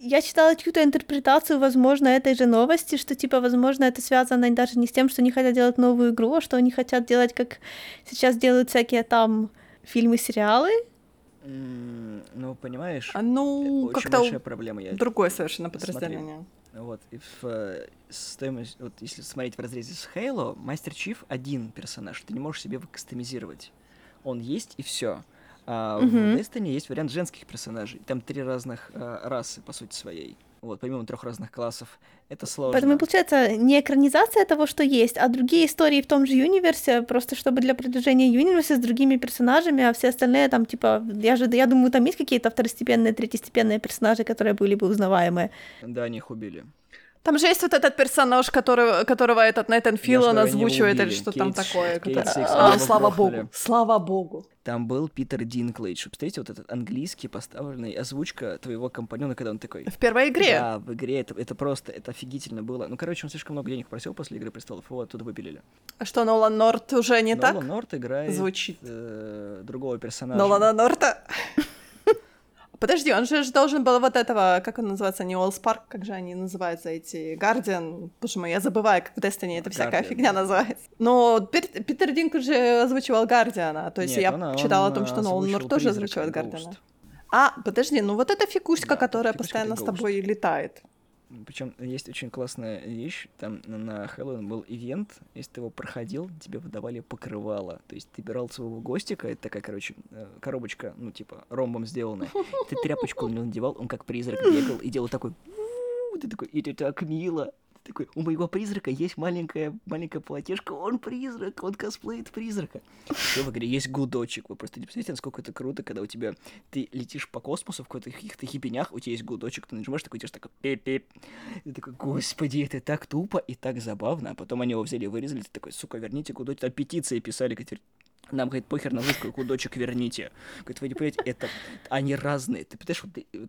Я читала чью-то интерпретацию, возможно, этой же новости, что, типа, возможно, это связано даже не с тем, что они хотят делать новую игру, а что они хотят делать, как сейчас делают всякие там фильмы, сериалы. Mm, ну, понимаешь, а, ну, очень большая проблема. Я... Другое совершенно подразделение. Смотри. Вот, и в э, стоимость, вот если смотреть в разрезе с Halo, Мастер Чиф один персонаж, ты не можешь себе его кастомизировать. Он есть и все. А угу. в Destiny есть вариант женских персонажей. Там три разных э, расы, по сути своей. Вот, помимо трех разных классов. Это сложно. Поэтому получается не экранизация того, что есть, а другие истории в том же универсе, просто чтобы для продвижения универса с другими персонажами, а все остальные там, типа, я же, я думаю, там есть какие-то второстепенные, третьестепенные персонажи, которые были бы узнаваемые. Да, они их убили. Там же есть вот этот персонаж, который, которого этот Нейтан Филлон озвучивает, или что Кейт, там такое. Кейт Сикс, а, слава богу, слава богу. Там был Питер Динклейдж. Представляете, вот этот английский поставленный озвучка твоего компаньона, когда он такой... В первой игре? Да, в игре. Это, это просто, это офигительно было. Ну, короче, он слишком много денег просил после Игры Престолов, его оттуда выпилили. А что, Нолан Норт уже не Нолан так? Нолан Норт играет... Звучит. Э, другого персонажа. Нолана Норта? Подожди, он же должен был вот этого, как он называется, не Олспарк, как же они называются, эти, Гардиан, боже мой, я забываю, как в Destiny это всякая Guardian. фигня называется. Но Питер Динк уже озвучивал Гардиана, то есть Нет, я он, читала он о том, что Нолан Нор тоже озвучивает Гардиана. А, подожди, ну вот эта фигуська, да, которая постоянно с тобой летает. Причем есть очень классная вещь. Там на Хэллоуин был ивент. Если ты его проходил, тебе выдавали покрывало. То есть ты брал своего гостика, это такая, короче, э, коробочка, ну, типа, ромбом сделанная. Ты тряпочку на него надевал, он как призрак бегал и делал такой... Ты такой, это так мило такой, у моего призрака есть маленькая, маленькая платежка, он призрак, он косплеит призрака. Еще в игре есть гудочек. Вы просто не представляете, насколько это круто, когда у тебя, ты летишь по космосу в каких-то хипенях, у тебя есть гудочек, ты нажимаешь такой, идешь такой, пип-пип. Ты такой, господи, это так тупо и так забавно. А потом они его взяли вырезали, ты такой, сука, верните гудочек. Там петиции писали, говорит, нам, говорит, похер на вышку, гудочек верните. Говорит, вы не понимаете, это, они разные. Ты понимаешь, вот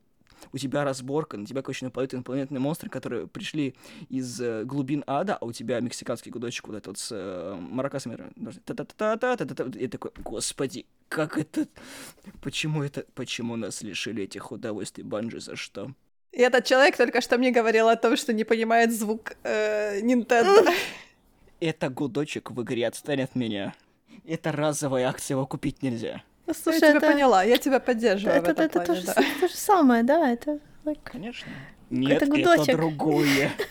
у тебя разборка, на тебя, короче, нападают инопланетные монстры, которые пришли из э, глубин ада, а у тебя мексиканский гудочек вот этот вот с э, маракасами. И такой, господи, как это... Почему это... Почему нас лишили этих удовольствий Банжи, за что? И этот человек только что мне говорил о том, что не понимает звук э, Nintendo. Это гудочек в игре отстань от меня. Это разовая акция, его купить нельзя. Ну, слушай, я это... тебя поняла, я тебя поддерживаю это, в этом это, плане, это да. то, же, то же самое, да, это... Like... Конечно. Нет, это, это другое.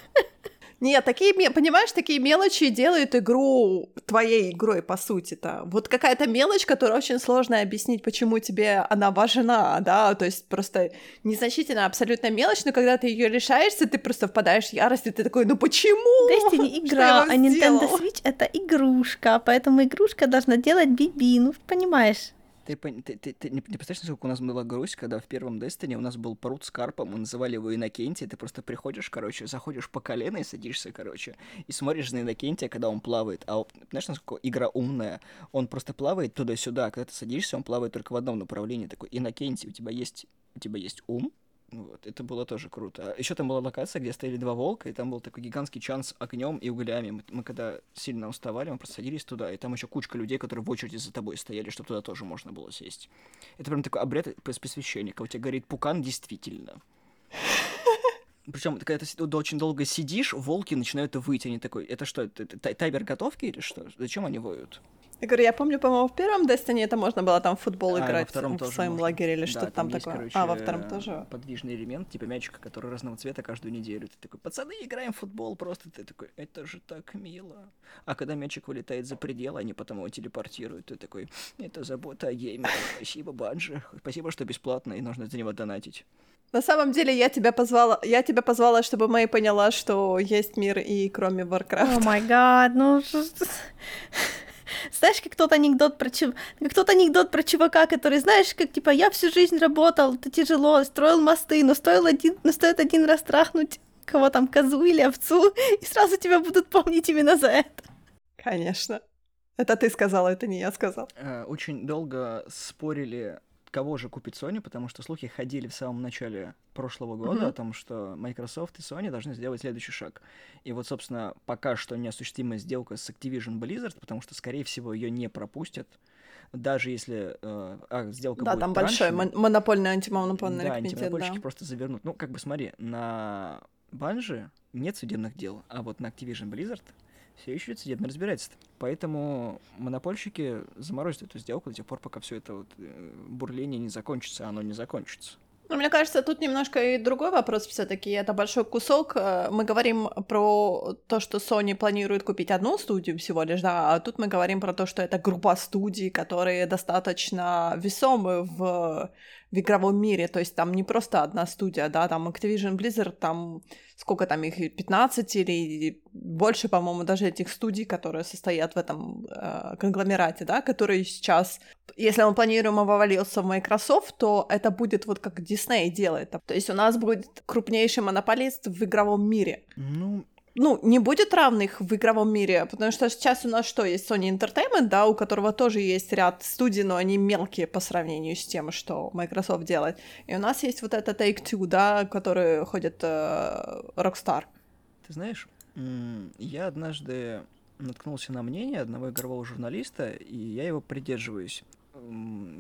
Нет, такие, понимаешь, такие мелочи делают игру твоей игрой, по сути-то. Вот какая-то мелочь, которая очень сложно объяснить, почему тебе она важна, да, то есть просто незначительно абсолютно мелочь, но когда ты ее решаешься, ты просто впадаешь в ярость, и ты такой, ну почему? Destiny игра, а Nintendo Switch — это игрушка, поэтому игрушка должна делать биби, ну понимаешь. Ты, ты, ты, ты не, не представляешь, насколько у нас была грусть, когда в первом Destiny у нас был пруд с карпом, мы называли его Иннокентий, ты просто приходишь, короче, заходишь по колено и садишься, короче, и смотришь на Иннокентия, когда он плавает. А знаешь, насколько игра умная? Он просто плавает туда-сюда, а когда ты садишься, он плавает только в одном направлении. Такой, Иннокентий, у тебя есть, у тебя есть ум, вот, это было тоже круто. Еще там была локация, где стояли два волка, и там был такой гигантский чан с огнем и углями. Мы, мы когда сильно уставали, мы просто садились туда, и там еще кучка людей, которые в очереди за тобой стояли, чтобы туда тоже можно было сесть. Это прям такой обряд посвящения, когда у тебя горит пукан действительно. Причем, когда ты очень долго сидишь, волки начинают выть. Они такой, это что, это, это таймер готовки или что? Зачем они воют? Я говорю, я помню, по-моему, в первом Destiny это можно было там в футбол А, играть во втором в тоже своем можно. лагере или Да, что-то там, есть, такое. короче, а, во втором тоже. Подвижный элемент, типа мячика, который разного цвета каждую неделю. Ты такой, пацаны, играем в футбол, просто ты такой, это же так мило. А когда мячик вылетает за пределы, они потом его телепортируют. Ты такой, это забота о геймере. Спасибо, Банжи. Спасибо, что бесплатно, и нужно за него донатить. На самом деле я тебя позвала, я тебя позвала, чтобы Мэй поняла, что есть мир и кроме О Warcraft. май гад, ну... Знаешь, как тот анекдот про чув... как тот анекдот про чувака, который, знаешь, как типа я всю жизнь работал, это тяжело, строил мосты, но стоил один, но стоит один раз трахнуть кого там, козу или овцу, и сразу тебя будут помнить именно за это. Конечно. Это ты сказала, это не я сказал. Э, Очень долго спорили, кого же купит Sony, потому что слухи ходили в самом начале прошлого года Мгм. о том, что Microsoft и Sony должны сделать следующий шаг. И вот, собственно, пока что неосуществимая сделка с Activision Blizzard, потому что, скорее всего, ее не пропустят. Даже если э, а, сделка Да, будет там большой раньше, мон- монопольный антимонопольный да, комитет, антимонопольщики да. просто завернут. Ну, как бы смотри, на Банже нет судебных дел, а вот на Activision Blizzard все еще судебное разбирательство. Поэтому монопольщики заморозят эту сделку до тех пор, пока все это вот, э, бурление не закончится, а оно не закончится. Ну, мне кажется, тут немножко и другой вопрос все таки Это большой кусок. Э, Мы говорим про то, что Sony планирует купить одну студию всего лишь, да, а тут мы говорим про то, что это группа студий, которые достаточно весомы в, в игровом мире. То есть там не просто одна студия, да, там Activision Blizzard, там сколько там их, 15 или больше, по-моему, даже этих студий, которые состоят в этом э, конгломерате, да, которые сейчас если мы планируем его ввалился в Microsoft, то это будет вот как Disney делает. То есть у нас будет крупнейший монополист в игровом мире. Ну, Ну, не будет равных в игровом мире, потому что сейчас у нас что, есть Sony Entertainment, да, у которого тоже есть ряд студий, но они мелкие по сравнению с тем, что Microsoft делает. И у нас есть вот это Take-Two, да, который ходит э, Rockstar. ты знаешь, я однажды наткнулся на мнение одного игрового журналиста, и я его придерживаюсь.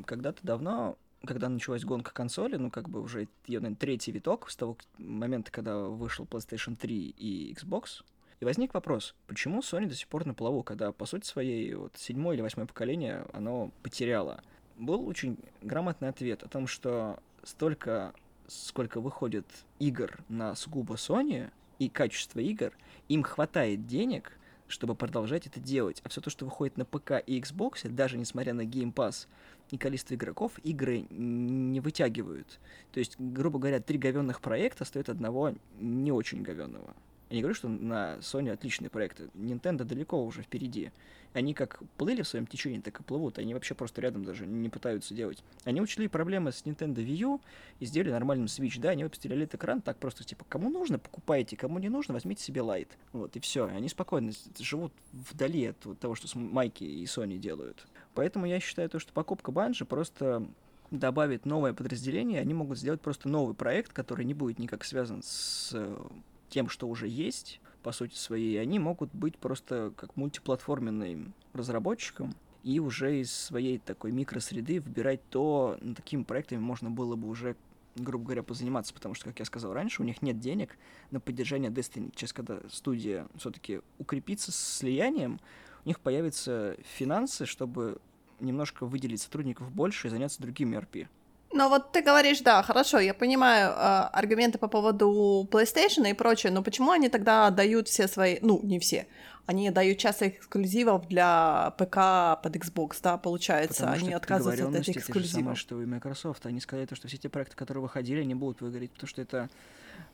Когда-то давно, когда началась гонка консоли, ну, как бы уже ее, наверное, третий виток с того момента, когда вышел PlayStation 3 и Xbox, и возник вопрос, почему Sony до сих пор на плаву, когда, по сути своей, вот седьмое или восьмое поколение, оно потеряло? Был очень грамотный ответ о том, что столько, сколько выходит игр на сугубо Sony и качество игр, им хватает денег, чтобы продолжать это делать. А все то, что выходит на ПК и Xbox, даже несмотря на Game Pass и количество игроков, игры не вытягивают. То есть, грубо говоря, три говенных проекта стоят одного не очень говенного. Я не говорю, что на Sony отличные проекты. Nintendo далеко уже впереди. Они как плыли в своем течении, так и плывут. Они вообще просто рядом даже не пытаются делать. Они учли проблемы с Nintendo Wii U и сделали нормальным Switch. Да, они выпустили этот экран так просто, типа, кому нужно, покупайте, кому не нужно, возьмите себе лайт. Вот, и все. Они спокойно живут вдали от того, что Майки и Sony делают. Поэтому я считаю то, что покупка Банжи просто добавит новое подразделение, они могут сделать просто новый проект, который не будет никак связан с э, тем, что уже есть, по сути своей. Они могут быть просто как мультиплатформенным разработчиком и уже из своей такой микросреды выбирать то, над такими проектами можно было бы уже грубо говоря, позаниматься, потому что, как я сказал раньше, у них нет денег на поддержание Destiny. Сейчас, когда студия все-таки укрепится с слиянием, у них появятся финансы, чтобы немножко выделить сотрудников больше и заняться другими RP. Но вот ты говоришь, да, хорошо, я понимаю э, аргументы по поводу PlayStation и прочее, но почему они тогда дают все свои, ну, не все, они дают часть эксклюзивов для ПК под Xbox, да, получается, Потому они отказываются от договоренности этих те же самые, эксклюзивов. что и Microsoft. Они сказали, то, что все те проекты, которые выходили, они будут выгореть, потому что это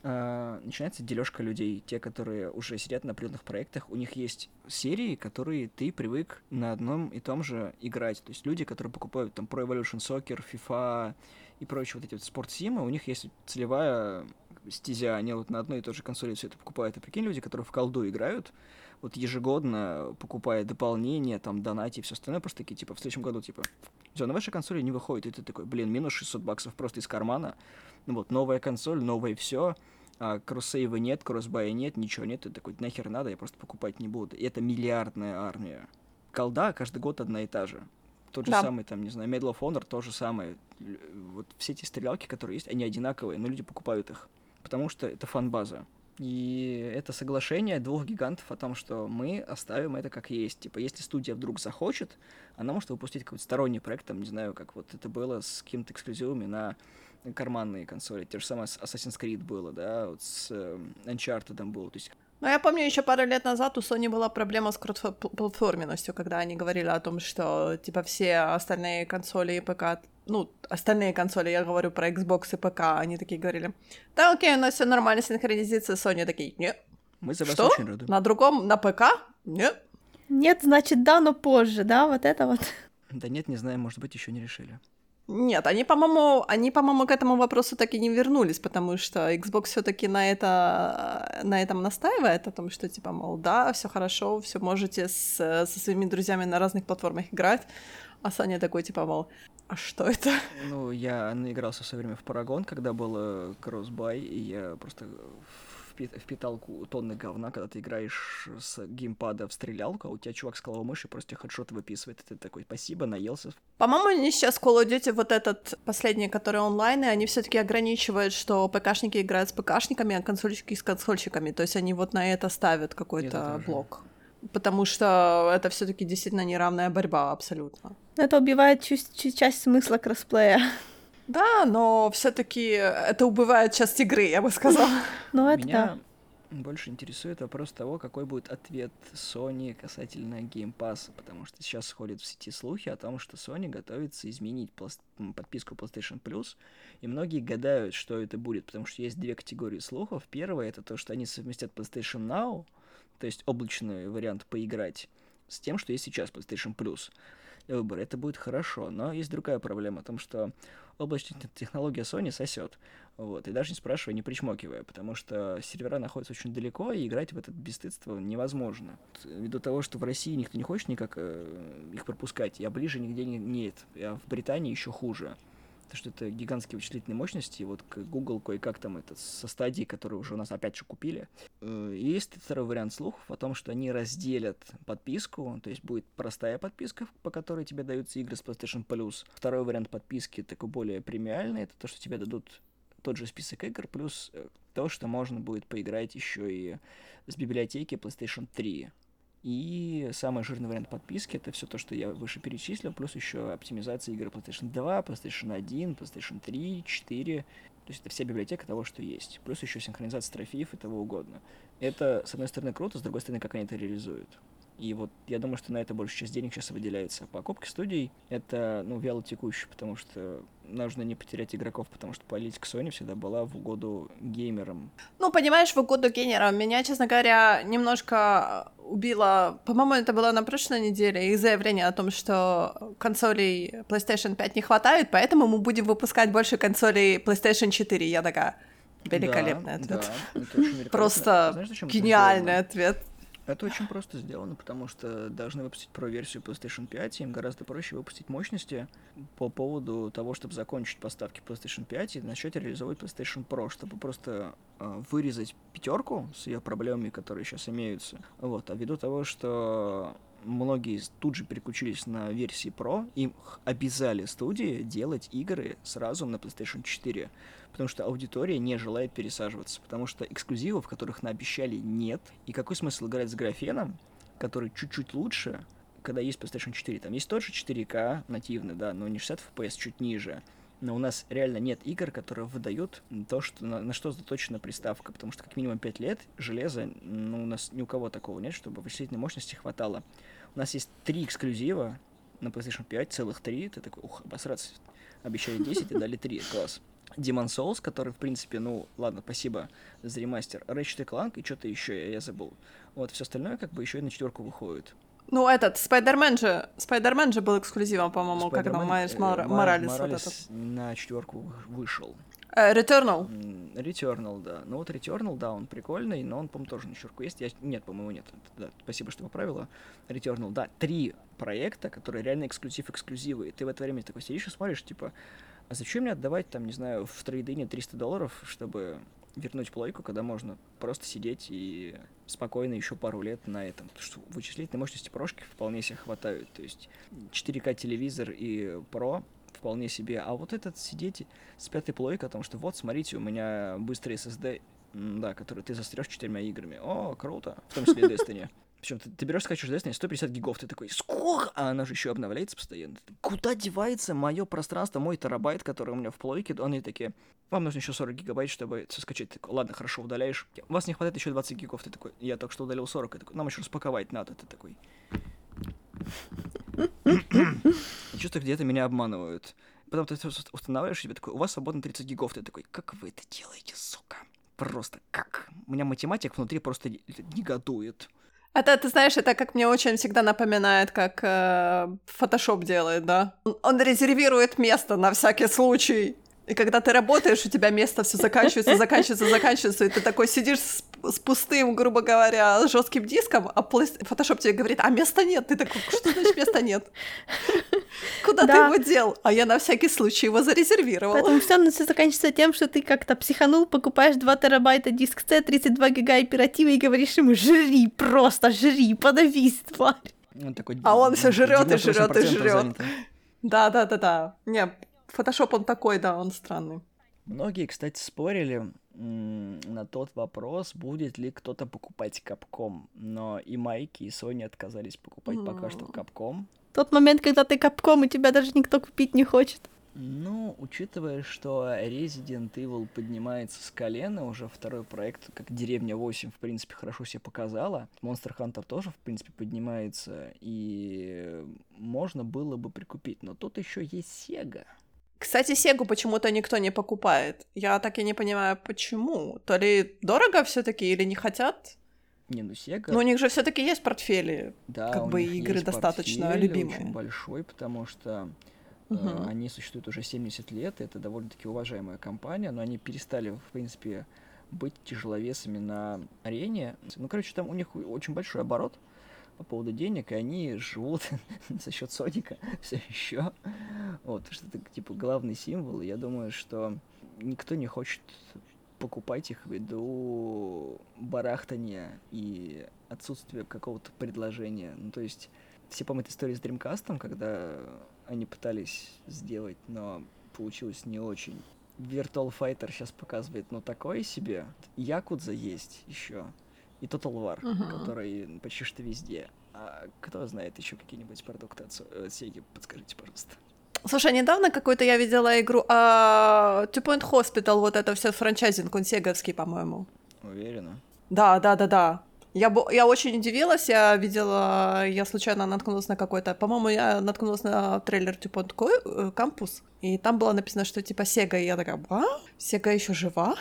э, начинается дележка людей. Те, которые уже сидят на определенных проектах, у них есть серии, которые ты привык на одном и том же играть. То есть люди, которые покупают там Pro Evolution Soccer, FIFA и прочие вот эти вот спортсимы, у них есть целевая стезя, они вот на одной и той же консоли все это покупают. И прикинь, люди, которые в колду играют, вот ежегодно покупая дополнения, там, донати и все остальное, просто такие, типа, в следующем году, типа, все, на вашей консоли не выходит, и ты такой, блин, минус 600 баксов просто из кармана, ну вот, новая консоль, новое все, а кроссейва нет, кроссбая нет, ничего нет, ты такой, нахер надо, я просто покупать не буду. И это миллиардная армия. Колда каждый год одна и та же. Тот же Да. самый, там, не знаю, Medal of Honor, то же самое. Вот все эти стрелялки, которые есть, они одинаковые, но люди покупают их. потому что это фан-база. И это соглашение двух гигантов о том, что мы оставим это как есть. Типа, если студия вдруг захочет, она может выпустить какой-то сторонний проект, там, не знаю, как вот это было с какими-то эксклюзивами на карманные консоли. Те же самые Assassin's Creed было, да, вот с э, Uncharted там было. То есть ну, я помню, еще пару лет назад у Sony была проблема с кросс-платформенностью, когда они говорили о том, что, типа, все остальные консоли и ПК, ну, остальные консоли, я говорю про Xbox и ПК, они такие говорили, да, окей, у нас все нормально, синхронизация, Sony такие, нет. Мы за вас что? очень рады. На другом, на ПК? Нет. Нет, значит, да, но позже, да, вот это вот. Да нет, не знаю, может быть, еще не решили. Нет, они, по-моему, они, по-моему, к этому вопросу так и не вернулись, потому что Xbox все-таки на это на этом настаивает, о том, что типа, мол, да, все хорошо, все можете с, со своими друзьями на разных платформах играть, а Саня такой, типа, мол, а что это? Ну, я наигрался все время в Парагон, когда был кроссбай, и я просто впитал тонны говна, когда ты играешь с геймпада в стрелялку, а у тебя чувак с клавой мыши просто хедшот выписывает, и ты такой, спасибо, наелся. По-моему, они сейчас Call of Duty, вот этот последний, который онлайн, и они все таки ограничивают, что ПКшники играют с ПКшниками, а консольщики с консольщиками, то есть они вот на это ставят какой-то блок. Потому что это все таки действительно неравная борьба абсолютно. Это убивает часть, часть смысла кроссплея. Да, но все-таки это убывает часть игры, я бы сказала. Ну, это Меня больше интересует вопрос того, какой будет ответ Sony касательно Game Pass, потому что сейчас ходят в сети слухи о том, что Sony готовится изменить подписку PlayStation Plus, и многие гадают, что это будет, потому что есть две категории слухов. Первое — это то, что они совместят PlayStation Now, то есть облачный вариант поиграть, с тем, что есть сейчас PlayStation Plus выбор. Это будет хорошо, но есть другая проблема, о том, что облачная технология Sony сосет. Вот, и даже не спрашивая, не причмокивая, потому что сервера находятся очень далеко, и играть в это бесстыдство невозможно. Ввиду того, что в России никто не хочет никак э, их пропускать, а ближе нигде не, нет, а в Британии еще хуже то, что это гигантские вычислительные мощности, и вот Google кое-как там это со стадии, которые уже у нас опять же купили. Э, есть второй вариант слухов о том, что они разделят подписку, то есть будет простая подписка, по которой тебе даются игры с PlayStation Plus. Второй вариант подписки такой более премиальный, это то, что тебе дадут тот же список игр, плюс э, то, что можно будет поиграть еще и с библиотеки PlayStation 3. И самый жирный вариант подписки это все то, что я выше перечислил, плюс еще оптимизация игр PlayStation 2, PlayStation 1, PlayStation 3, 4. То есть это вся библиотека того, что есть. Плюс еще синхронизация трофеев и того угодно. Это, с одной стороны, круто, с другой стороны, как они это реализуют. И вот я думаю, что на это больше часть денег сейчас выделяется. Покупки студий — это, ну, вяло текущие, потому что нужно не потерять игроков, потому что политика Sony всегда была в угоду геймерам. Ну, понимаешь, в угоду геймерам. Меня, честно говоря, немножко убило, по-моему, это было на прошлой неделе, их заявление о том, что консолей PlayStation 5 не хватает, поэтому мы будем выпускать больше консолей PlayStation 4. Я такая, великолепный да, ответ. Да, Просто Знаешь, гениальный ответ. Это очень просто сделано, потому что должны выпустить Pro-версию PlayStation 5, и им гораздо проще выпустить мощности по поводу того, чтобы закончить поставки PlayStation 5 и начать реализовывать PlayStation Pro, чтобы просто э, вырезать пятерку с ее проблемами, которые сейчас имеются. Вот. А ввиду того, что многие тут же переключились на версии Pro, им обязали студии делать игры сразу на PlayStation 4 потому что аудитория не желает пересаживаться, потому что эксклюзивов, которых наобещали, нет. И какой смысл играть с графеном, который чуть-чуть лучше, когда есть PlayStation 4? Там есть тот же 4К нативный, да, но не 60 FPS, чуть ниже. Но у нас реально нет игр, которые выдают то, что, на, на что заточена приставка, потому что как минимум 5 лет железо, ну, у нас ни у кого такого нет, чтобы вычислительной мощности хватало. У нас есть три эксклюзива на PlayStation 5, целых три, ты такой, ух, обосраться. Обещали 10 и дали 3, класс. Demon Souls, который, в принципе, ну, ладно, спасибо за ремастер. Ratchet Clank и что-то еще, я, я забыл. Вот, все остальное как бы еще и на четверку выходит. Ну, этот, Спайдермен же, Спайдермен же был эксклюзивом, по-моему, как там Майерс Мор- Моралес, вот этот. на четверку вышел. Uh, Returnal. Returnal, да. Ну вот Returnal, да, он прикольный, но он, по-моему, тоже на четверку есть. Я... Нет, по-моему, нет. Да, спасибо, что поправила. Returnal, да. Три проекта, которые реально эксклюзив-эксклюзивы. И ты в это время такой сидишь и смотришь, типа, а зачем мне отдавать, там, не знаю, в трейдине 300 долларов, чтобы вернуть плойку, когда можно просто сидеть и спокойно еще пару лет на этом. Потому что вычислительной мощности прошки вполне себе хватают. То есть 4К телевизор и Pro вполне себе. А вот этот сидеть с пятой плойкой, потому что вот, смотрите, у меня быстрый SSD, да, который ты застрешь четырьмя играми. О, круто. В том числе Destiny. Причем ты, ты берешь, скачиваешь Destiny 150 гигов, ты такой, сколько? А она же еще обновляется постоянно. Куда девается мое пространство, мой терабайт, который у меня в плойке? Они такие, вам нужно еще 40 гигабайт, чтобы все скачать. Такой, ладно, хорошо, удаляешь. У вас не хватает еще 20 гигов. Ты такой, я только что удалил 40. Я такой, нам еще распаковать надо. Ты такой... Чувство, где-то меня обманывают. Потом ты устанавливаешь себе такой, у вас свободно 30 гигов. Ты такой, как вы это делаете, сука? Просто как? У меня математик внутри просто негодует. Это, ты знаешь, это как мне очень всегда напоминает, как э, Photoshop делает, да? Он, резервирует место на всякий случай. И когда ты работаешь, у тебя место все заканчивается, заканчивается, заканчивается, и ты такой сидишь с, с пустым, грубо говоря, жестким диском, а Photoshop тебе говорит, а места нет. Ты такой, что значит места нет? Куда ты его дел? А я на всякий случай его зарезервировала. Поэтому все все заканчивается тем, что ты как-то психанул, покупаешь 2 терабайта диск C, 32 гига оперативы и говоришь ему, жри, просто жри, подавись, тварь. Он такой, а он все жрет и жрет и жрет. Да, да, да, да. Не, Фотошоп он такой, да, он странный. Многие, кстати, спорили на тот вопрос, будет ли кто-то покупать капком. Но и Майки, и Sony отказались покупать mm. пока что капком. Тот момент, когда ты капком, и тебя даже никто купить не хочет. Ну, учитывая, что Resident Evil поднимается с колена, уже второй проект, как Деревня 8, в принципе, хорошо себя показала. Monster Hunter тоже, в принципе, поднимается, и можно было бы прикупить. Но тут еще есть Sega. Кстати, Сегу почему-то никто не покупает. Я так и не понимаю, почему. То ли дорого все таки или не хотят? Не, ну Сега... Но у них же все таки есть портфели. Да, как бы игры достаточно любимые. очень большой, потому что uh э, они существуют уже 70 лет, это довольно-таки уважаемая компания, но они перестали, в принципе, быть тяжеловесами на арене. Ну, короче, там у них очень большой оборот по поводу денег, и они живут за счет Соника все еще. Вот, что это типа главный символ. Я думаю, что никто не хочет покупать их ввиду барахтания и отсутствия какого-то предложения. Ну, то есть, все помнят историю с Dreamcast, когда они пытались сделать, но получилось не очень. Virtual Fighter сейчас показывает, ну, такое себе. Якудза есть еще и Total War, uh-huh. который почти что везде. А кто знает еще какие-нибудь продукты от э, Sega, подскажите, пожалуйста. Слушай, недавно какую-то я видела игру а, Two Point Hospital, вот это все франчайзинг, он сеговский, по-моему. Уверена? Да, да, да, да. Я, я очень удивилась, я видела, я случайно наткнулась на какой-то, по-моему, я наткнулась на трейлер Two Point э, и там было написано, что типа Сега, и я такая, а? Сега еще жива?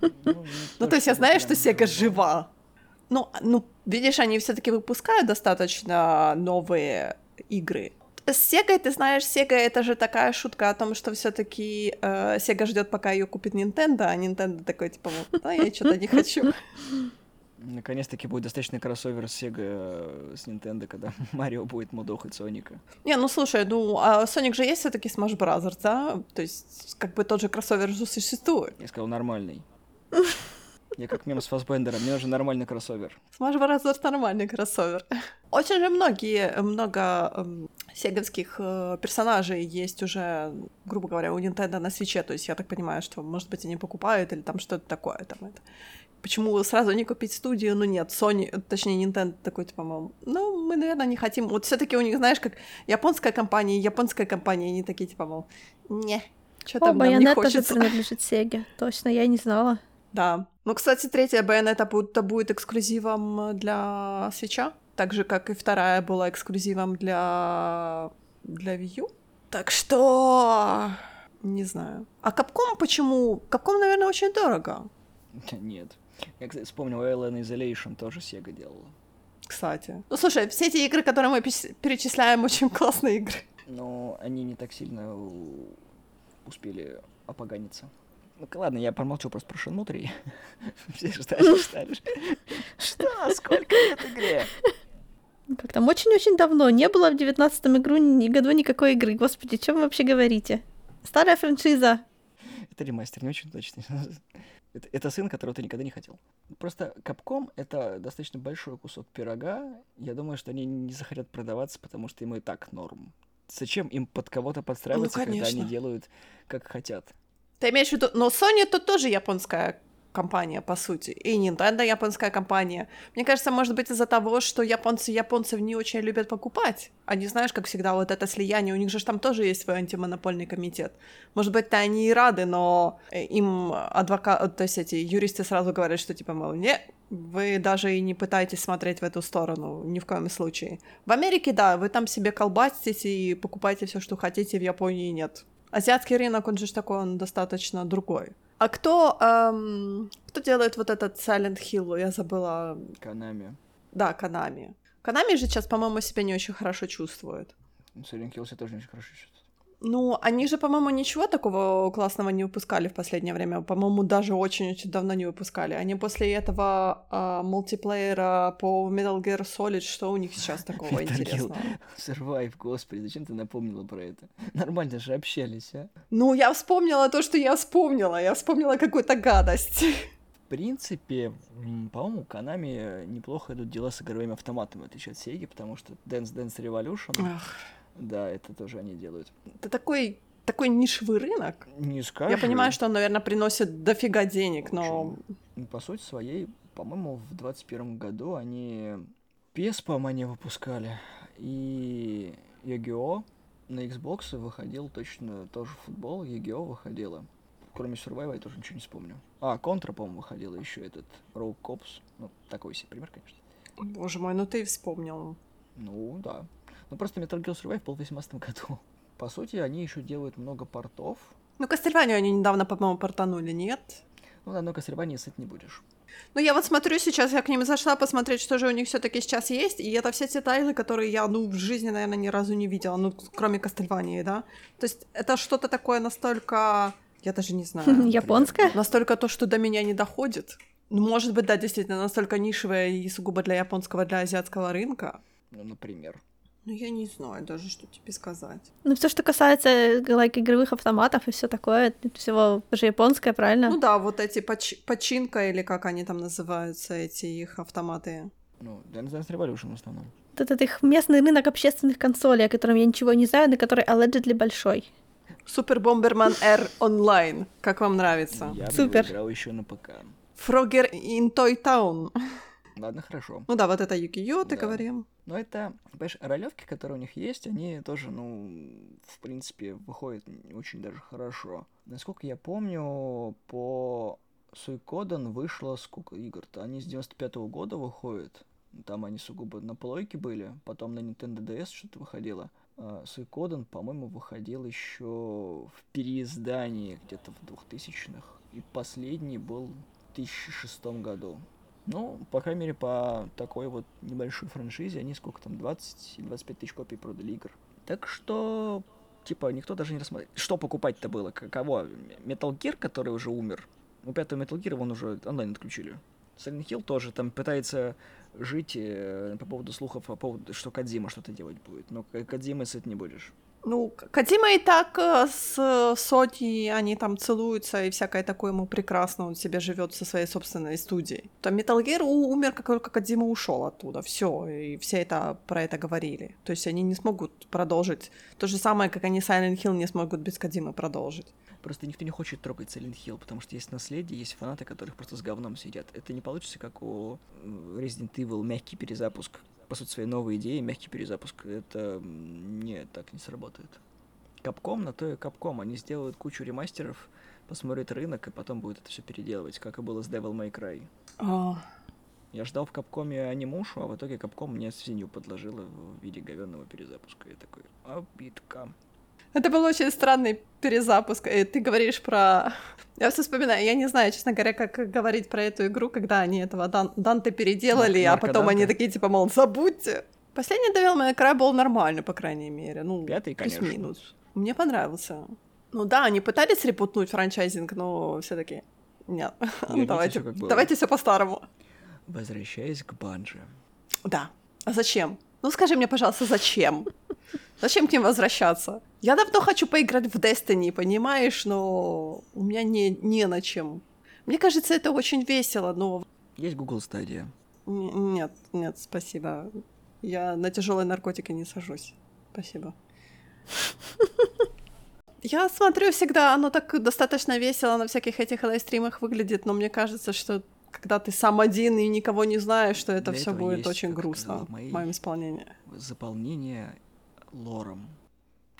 Ну, ну то есть я знаю, что Сега жива, ну, ну, видишь, они все-таки выпускают достаточно новые игры. С Sega, ты знаешь, Sega это же такая шутка о том, что все-таки э, Sega ждет, пока ее купит Nintendo, а Nintendo такой типа, вот, да, я что-то не хочу. Наконец-таки будет достаточный кроссовер с Sega э, с Nintendo, когда Марио будет мудохать Соника. Не, ну слушай, ну а Соник же есть все-таки Smash Brothers, да? То есть, как бы тот же кроссовер же существует. Я сказал нормальный. Я как мем с Фасбендером, мне нужен нормальный кроссовер. Smash Bros. нормальный кроссовер. Очень же многие, много эм, сеговских э, персонажей есть уже, грубо говоря, у Nintendo на свече, то есть я так понимаю, что, может быть, они покупают или там что-то такое там это. Почему сразу не купить студию? Ну нет, Sony, точнее Nintendo такой, типа, мол, ну, мы, наверное, не хотим. Вот все таки у них, знаешь, как японская компания, японская компания, они такие, типа, мол, не, что там нам не хочется. тоже принадлежит Sega, точно, я не знала. Да. Ну, кстати, третья Bayonetta будет, будет эксклюзивом для свеча, так же, как и вторая была эксклюзивом для, для Wii U. Так что... Не знаю. А Capcom почему? Capcom, наверное, очень дорого. Нет. Я, кстати, вспомнил, Alien Isolation тоже Sega делала. Кстати. Ну, слушай, все эти игры, которые мы перечисляем, очень классные игры. Но они не так сильно успели опоганиться. Ну ладно, я промолчу просто про Шенму 3. Все ждали, ждали. Что? Сколько лет игре? Как там очень-очень давно. Не было в девятнадцатом игру ни году никакой игры. Господи, о чем вы вообще говорите? Старая франшиза. Это ремастер, не очень точно. Это, это сын, которого ты никогда не хотел. Просто Капком — это достаточно большой кусок пирога. Я думаю, что они не захотят продаваться, потому что ему и так норм. зачем им под кого-то подстраиваться, когда они делают как хотят? Ты имеешь в виду, но Sony тут тоже японская компания, по сути, и Nintendo японская компания. Мне кажется, может быть из-за того, что японцы японцев не очень любят покупать. Они, знаешь, как всегда, вот это слияние, у них же там тоже есть свой антимонопольный комитет. Может быть, то они и рады, но э, им адвокат, то есть эти юристы сразу говорят, что типа, мол, не, вы даже и не пытаетесь смотреть в эту сторону, ни в коем случае. В Америке, да, вы там себе колбаситесь и покупаете все, что хотите, в Японии нет. Азиатский рынок, он же такой, он достаточно другой. А кто, эм, кто делает вот этот Silent Hill? Я забыла. Канами. Да, Канами. Канами же сейчас, по-моему, себя не очень хорошо чувствует. Silent Hill себя тоже не очень хорошо чувствует. Ну, они же, по-моему, ничего такого классного не выпускали в последнее время. По-моему, даже очень-очень давно не выпускали. Они после этого а, мультиплеера по Metal Gear Solid, что у них сейчас такого Metal Gear интересного? Survive, господи, зачем ты напомнила про это? Нормально же общались, а? Ну, я вспомнила то, что я вспомнила. Я вспомнила какую-то гадость. В принципе, по-моему, Konami неплохо идут дела с игровыми автоматами, в отличие от Sega, потому что Dance Dance Revolution, Ах, да, это тоже они делают. это такой, такой нишевый рынок. Не скажешь. Я понимаю, что он, наверное, приносит дофига денег, но... Ну, По сути своей, по-моему, в 21 году они PES, по-моему, они выпускали, и Yu-Gi-Oh! на Xbox выходил точно тоже футбол, Yu-Gi-Oh! выходила. Кроме Survivor я тоже ничего не вспомню. А, Контра, по-моему, выходила еще этот Rogue Cops. Ну, такой себе пример, конечно. Боже мой, ну ты и вспомнил. Ну, да. Ну, просто Metal Gear Survive был в 2018 году. По сути, они еще делают много портов. Ну, Кастельванию они недавно, по-моему, портанули, нет? Ну, на одно Castlevania сыт не будешь. Ну, я вот смотрю сейчас, я к ним зашла посмотреть, что же у них все таки сейчас есть, и это все те тайны, которые я, ну, в жизни, наверное, ни разу не видела, ну, кроме Кастельвании, да? То есть это что-то такое настолько... Я даже не знаю. Японская? Настолько то, что до меня не доходит. Ну, может быть, да, действительно, настолько нишевое и сугубо для японского, для азиатского рынка. Ну, например. Ну, я не знаю даже, что тебе сказать. Ну, все, что касается like, игровых автоматов и все такое, это всего же японское, правильно? Ну да, вот эти поч- починка, или как они там называются, эти их автоматы. Ну, Dance Dance Revolution в основном. Вот этот их местный рынок общественных консолей, о котором я ничего не знаю, но который allegedly большой. Супер Бомберман R онлайн. Как вам нравится? Я Супер. играл еще на ПК. Фрогер in Toy Town. Ладно, хорошо. Ну да, вот это Юкио, ты Да. говорим. Но это, понимаешь, ролевки, которые у них есть, они тоже, ну, в принципе, выходят очень даже хорошо. Насколько я помню, по Суикоден вышло сколько игр-то? Они с 95-го года выходят. Там они сугубо на плойке были, потом на Nintendo DS что-то выходило. А Суикоден, по-моему, выходил еще в переиздании где-то в 2000-х. И последний был в 2006 году. Ну, по крайней мере, по такой вот небольшой франшизе, они сколько там, 20 или 25 тысяч копий продали игр. Так что, типа, никто даже не рассмотрел. Что покупать-то было? Кого? Metal Gear, который уже умер? У пятого Metal Gear вон уже онлайн отключили. Silent Hill тоже там пытается жить э, по поводу слухов, по поводу, что Кадзима что-то делать будет. Но К- Кадзимы сыт не будешь. Ну, К- Кодима и так э, с Соти, они там целуются и всякое такое ему прекрасно, он себе живет со своей собственной студией. То Metal Gear умер, как только Кодима ушел оттуда, все, и все это про это говорили. То есть они не смогут продолжить то же самое, как они Silent Hill не смогут без Кодимы продолжить. Просто никто не хочет трогать Silent Hill, потому что есть наследие, есть фанаты, которых просто с говном сидят. Это не получится, как у Resident Evil мягкий перезапуск. По сути, своей новой идеи мягкий перезапуск. Это не, так не сработает. Капком на то и Капком. Они сделают кучу ремастеров, посмотрят рынок, и потом будет это все переделывать, как и было с Devil May Cry. А, Я ждал в Капкоме анимушу, а в итоге Капком мне свинью подложила в виде говенного перезапуска. Я такой, обидка. Это был очень странный перезапуск. И ты говоришь про... Я все вспоминаю. Я не знаю, честно говоря, как говорить про эту игру, когда они этого Дан- Данте переделали, а Марка потом они Данте. такие, типа, мол, забудьте. Последний Devil May Cry был нормальный, по крайней мере. Ну, Пятый, конечно. плюс-минус. Мне понравился. Ну да, они пытались репутнуть франчайзинг, но все таки нет. Верните давайте было. давайте все по-старому. Возвращаясь к Банже. Да. А зачем? Ну скажи мне, пожалуйста, зачем? Зачем к ним возвращаться? Я давно хочу поиграть в Destiny, понимаешь, но у меня не, не на чем. Мне кажется, это очень весело, но Есть Google Stadia. н- нет, нет, спасибо. Я на тяжелые наркотики не сажусь. Спасибо. Я смотрю всегда, оно так достаточно весело на всяких этих лайвстримах выглядит, но мне кажется, что когда ты сам один и никого не знаешь, что это все будет очень грустно в моем исполнении. Заполнение лором.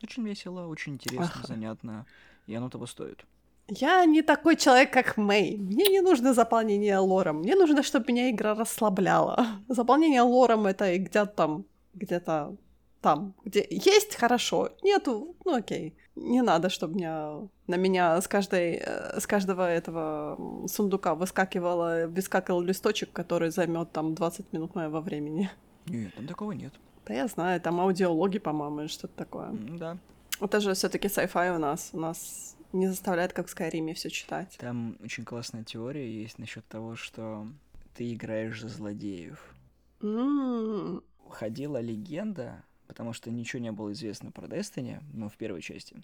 Очень весело, очень интересно, Ага. занятно, и оно того стоит. Я не такой человек, как Мэй. Мне не нужно заполнение лором. Мне нужно, чтобы меня игра расслабляла. Заполнение лором это и где-то там, где-то там, где есть хорошо, нету, ну окей. Не надо, чтобы меня, на меня с, каждой, э, с каждого этого сундука выскакивало, выскакивал листочек, который займет там 20 минут моего времени. Нет, там такого нет. Да я знаю, там аудиологи, по-моему, что-то такое. Да. Это же все таки sci-fi у нас. У нас не заставляет, как в Скайриме, все читать. Там очень классная теория есть насчет того, что ты играешь за злодеев. М, Ходила легенда, потому что ничего не было известно про Destiny, ну, в первой части.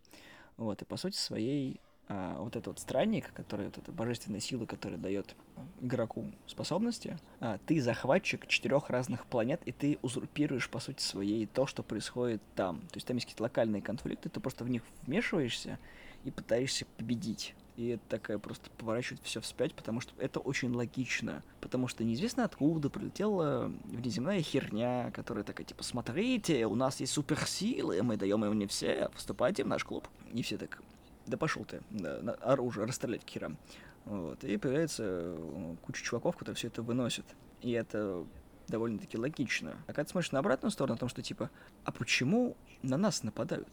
Вот, и по сути своей а, вот этот вот странник, который вот эта божественная сила, которая дает игроку способности, а, ты захватчик четырех разных планет, и ты узурпируешь, по сути своей, то, что происходит там. То есть там есть какие-то локальные конфликты, ты просто в них вмешиваешься и пытаешься победить. И это такая просто поворачивает все вспять, потому что это очень логично. Потому что неизвестно откуда прилетела внеземная херня, которая такая, типа, смотрите, у нас есть суперсилы, мы даем им не все, вступайте в наш клуб. И все так, да пошел ты, да, оружие, расстрелять к. Вот. И появляется э, куча чуваков, которые все это выносят. И это довольно-таки логично. А когда ты смотришь на обратную сторону, о том, что типа, а почему на нас нападают?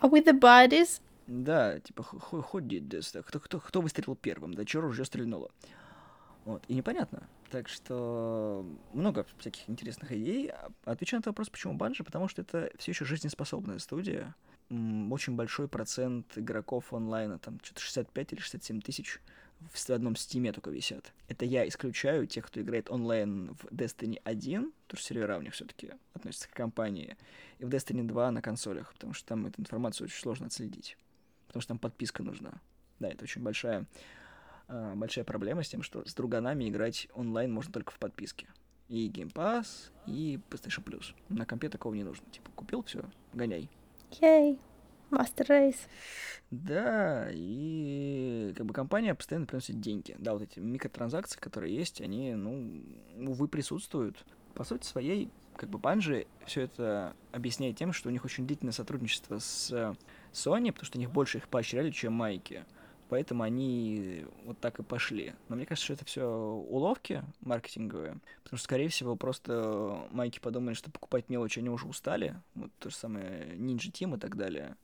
Are we the bodies? Да, типа? Да, Кто, кто, кто выстрелил первым? Да, чё ружье стрельнуло? Вот, и непонятно. Так что много всяких интересных идей. А Отвечаю на этот вопрос, почему Банжи, потому что это все еще жизнеспособная студия. Очень большой процент игроков онлайна, там что-то 65 или 67 тысяч в одном стиме только висят. Это я исключаю тех, кто играет онлайн в Destiny 1, потому что сервера у них все-таки относятся к компании, и в Destiny 2 на консолях, потому что там эту информацию очень сложно отследить. Потому что там подписка нужна. Да, это очень большая, а, большая проблема с тем, что с друганами играть онлайн можно только в подписке. И Game Pass, и PlayStation Plus. На компе такого не нужно. Типа, купил, все, гоняй. Yay. Master Race. Да, и как бы компания постоянно приносит деньги. Да, вот эти микротранзакции, которые есть, они, ну, увы, присутствуют. По сути своей, как бы Банжи все это объясняет тем, что у них очень длительное сотрудничество с Sony, потому что у них больше их поощряли, чем майки. Поэтому они вот так и пошли. Но мне кажется, что это все уловки маркетинговые. Потому что, скорее всего, просто майки подумали, что покупать мелочи они уже устали. Вот то же самое Ninja Team и так далее.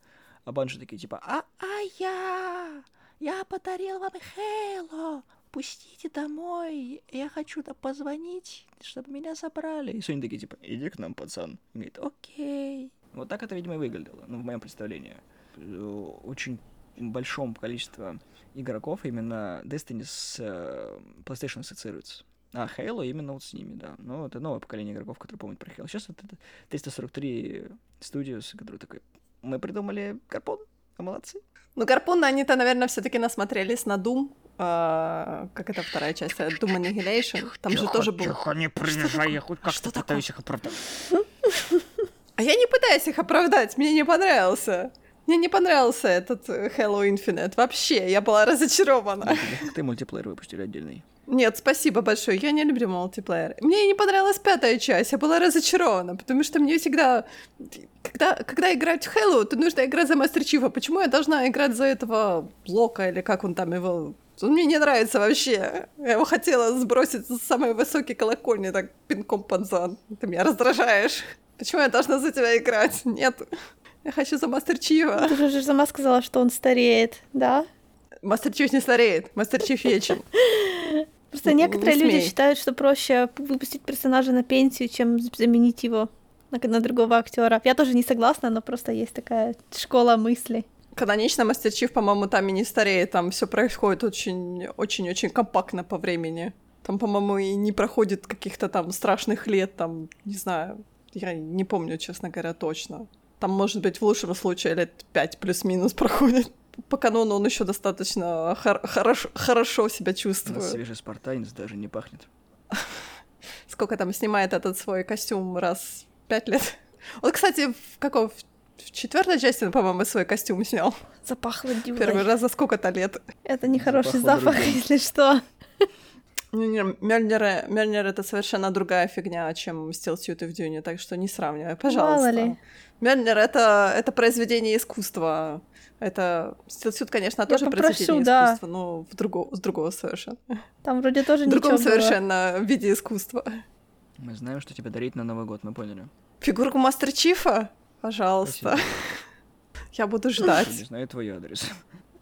А банжи такие типа, а, а я, я подарил вам Хейло, пустите домой, я хочу да позвонить, чтобы меня забрали. И Sony такие типа, иди к нам, пацан. И говорит, окей. Вот так это, видимо, и выглядело, ну, в моем представлении. Э, Очень большом количестве игроков именно Destiny с э, PlayStation ассоциируется. А Halo именно вот с ними, да. Ну, это новое поколение игроков, которые помнят про Halo. Сейчас вот это 343 Studios, которые такой, мы придумали Гарпун, а молодцы. Ну, Гарпуна они-то, наверное, все таки насмотрелись на Doom. а, как это вторая часть? э, Doom Annihilation. Там же тоже был... не приезжай, я хоть как-то пытаюсь их оправдать. А я не пытаюсь их оправдать, мне не понравился. Мне не понравился этот э, Halo Infinite. Вообще, я была разочарована. Как ты мультиплеер выпустили отдельный. Нет, спасибо большое. Я не люблю мультиплеер. Мне не понравилась пятая часть. Я была разочарована, потому что мне всегда... Когда, когда играть в Halo, то нужно играть за Мастер Чифа. Почему я должна играть за этого Блока, или как он там его... Он мне не нравится вообще. Я его хотела сбросить с самой высокой колокольни, так пинком под зад. Ты меня раздражаешь. Почему я должна за тебя играть? Нет. Я хочу за Мастер Чифа. Ты же сама сказала, что он стареет, да? Мастер Чиф не стареет. Мастер Чиф вечен. Просто Не некоторые люди считают, что проще выпустить персонажа на пенсию, чем заменить его на, другого актера. Я тоже не согласна, но просто есть такая школа мысли. Канонично Мастер Чиф, по-моему, там и не стареет, там все происходит очень, очень-очень компактно по времени. Там, по-моему, и не проходит каких-то там страшных лет, там, не знаю, я не помню, честно говоря, точно. Там, может быть, в лучшем случае лет пять плюс-минус проходит. По канону он еще достаточно хор- хорошо, хорошо себя чувствует. свежий спартанец даже не пахнет. Сколько там снимает этот свой костюм раз в пять лет? Вот, кстати, в каком в четвертой части, он, по-моему, свой костюм снял. Запахло Дюрой. Первый раз за сколько-то лет. Это нехороший Запахло запах, другим. если что. Мёльнир, Мёльнир это совершенно другая фигня, чем стилсьюты в Дюне, так что не сравнивай, пожалуйста. Мало ли. Мёльнир это, это произведение искусства. Это стилсьют, конечно, Я тоже попрошу, произведение да. искусства, но в другого, с другого совершенно. Там вроде тоже В другом ничего было. совершенно виде искусства. Мы знаем, что тебе дарить на Новый год, мы поняли. Фигурку Мастер Чифа? Пожалуйста. Спасибо. Я буду Я ждать. не знаю твой адрес.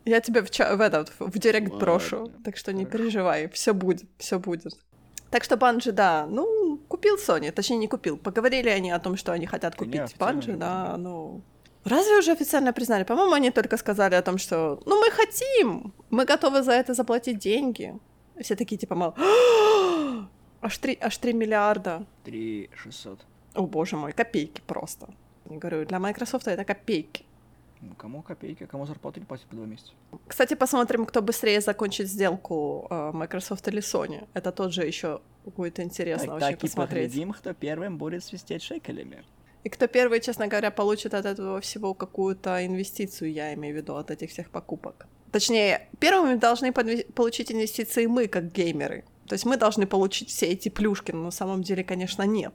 Я тебе в, ча- в этот, в директ Ладно, брошу. Так что не хорошо. переживай, все будет, все будет. Так что Банжи, да, ну, купил Sony, точнее не купил. Поговорили они о том, что они хотят купить Банжи, да, ну... Разве уже официально признали? По-моему, они только сказали о том, что ну мы хотим, мы готовы за это заплатить деньги. И Все такие типа, мол, аж 3, аж 3 миллиарда. 3 600. О боже мой, копейки просто. Я говорю, для Microsoft это копейки. Кому копейки, кому зарплату не платят по два месяца. Кстати, посмотрим, кто быстрее закончит сделку, э, Microsoft или Sony. Это тоже еще будет интересно Так, очень так и посмотреть. поглядим, кто первым будет свистеть шекелями. И кто первый, честно говоря, получит от этого всего какую-то инвестицию, я имею в виду, от этих всех покупок. Точнее, первыми должны получить инвестиции мы, как геймеры. То есть мы должны получить все эти плюшки, но на самом деле, конечно, нет.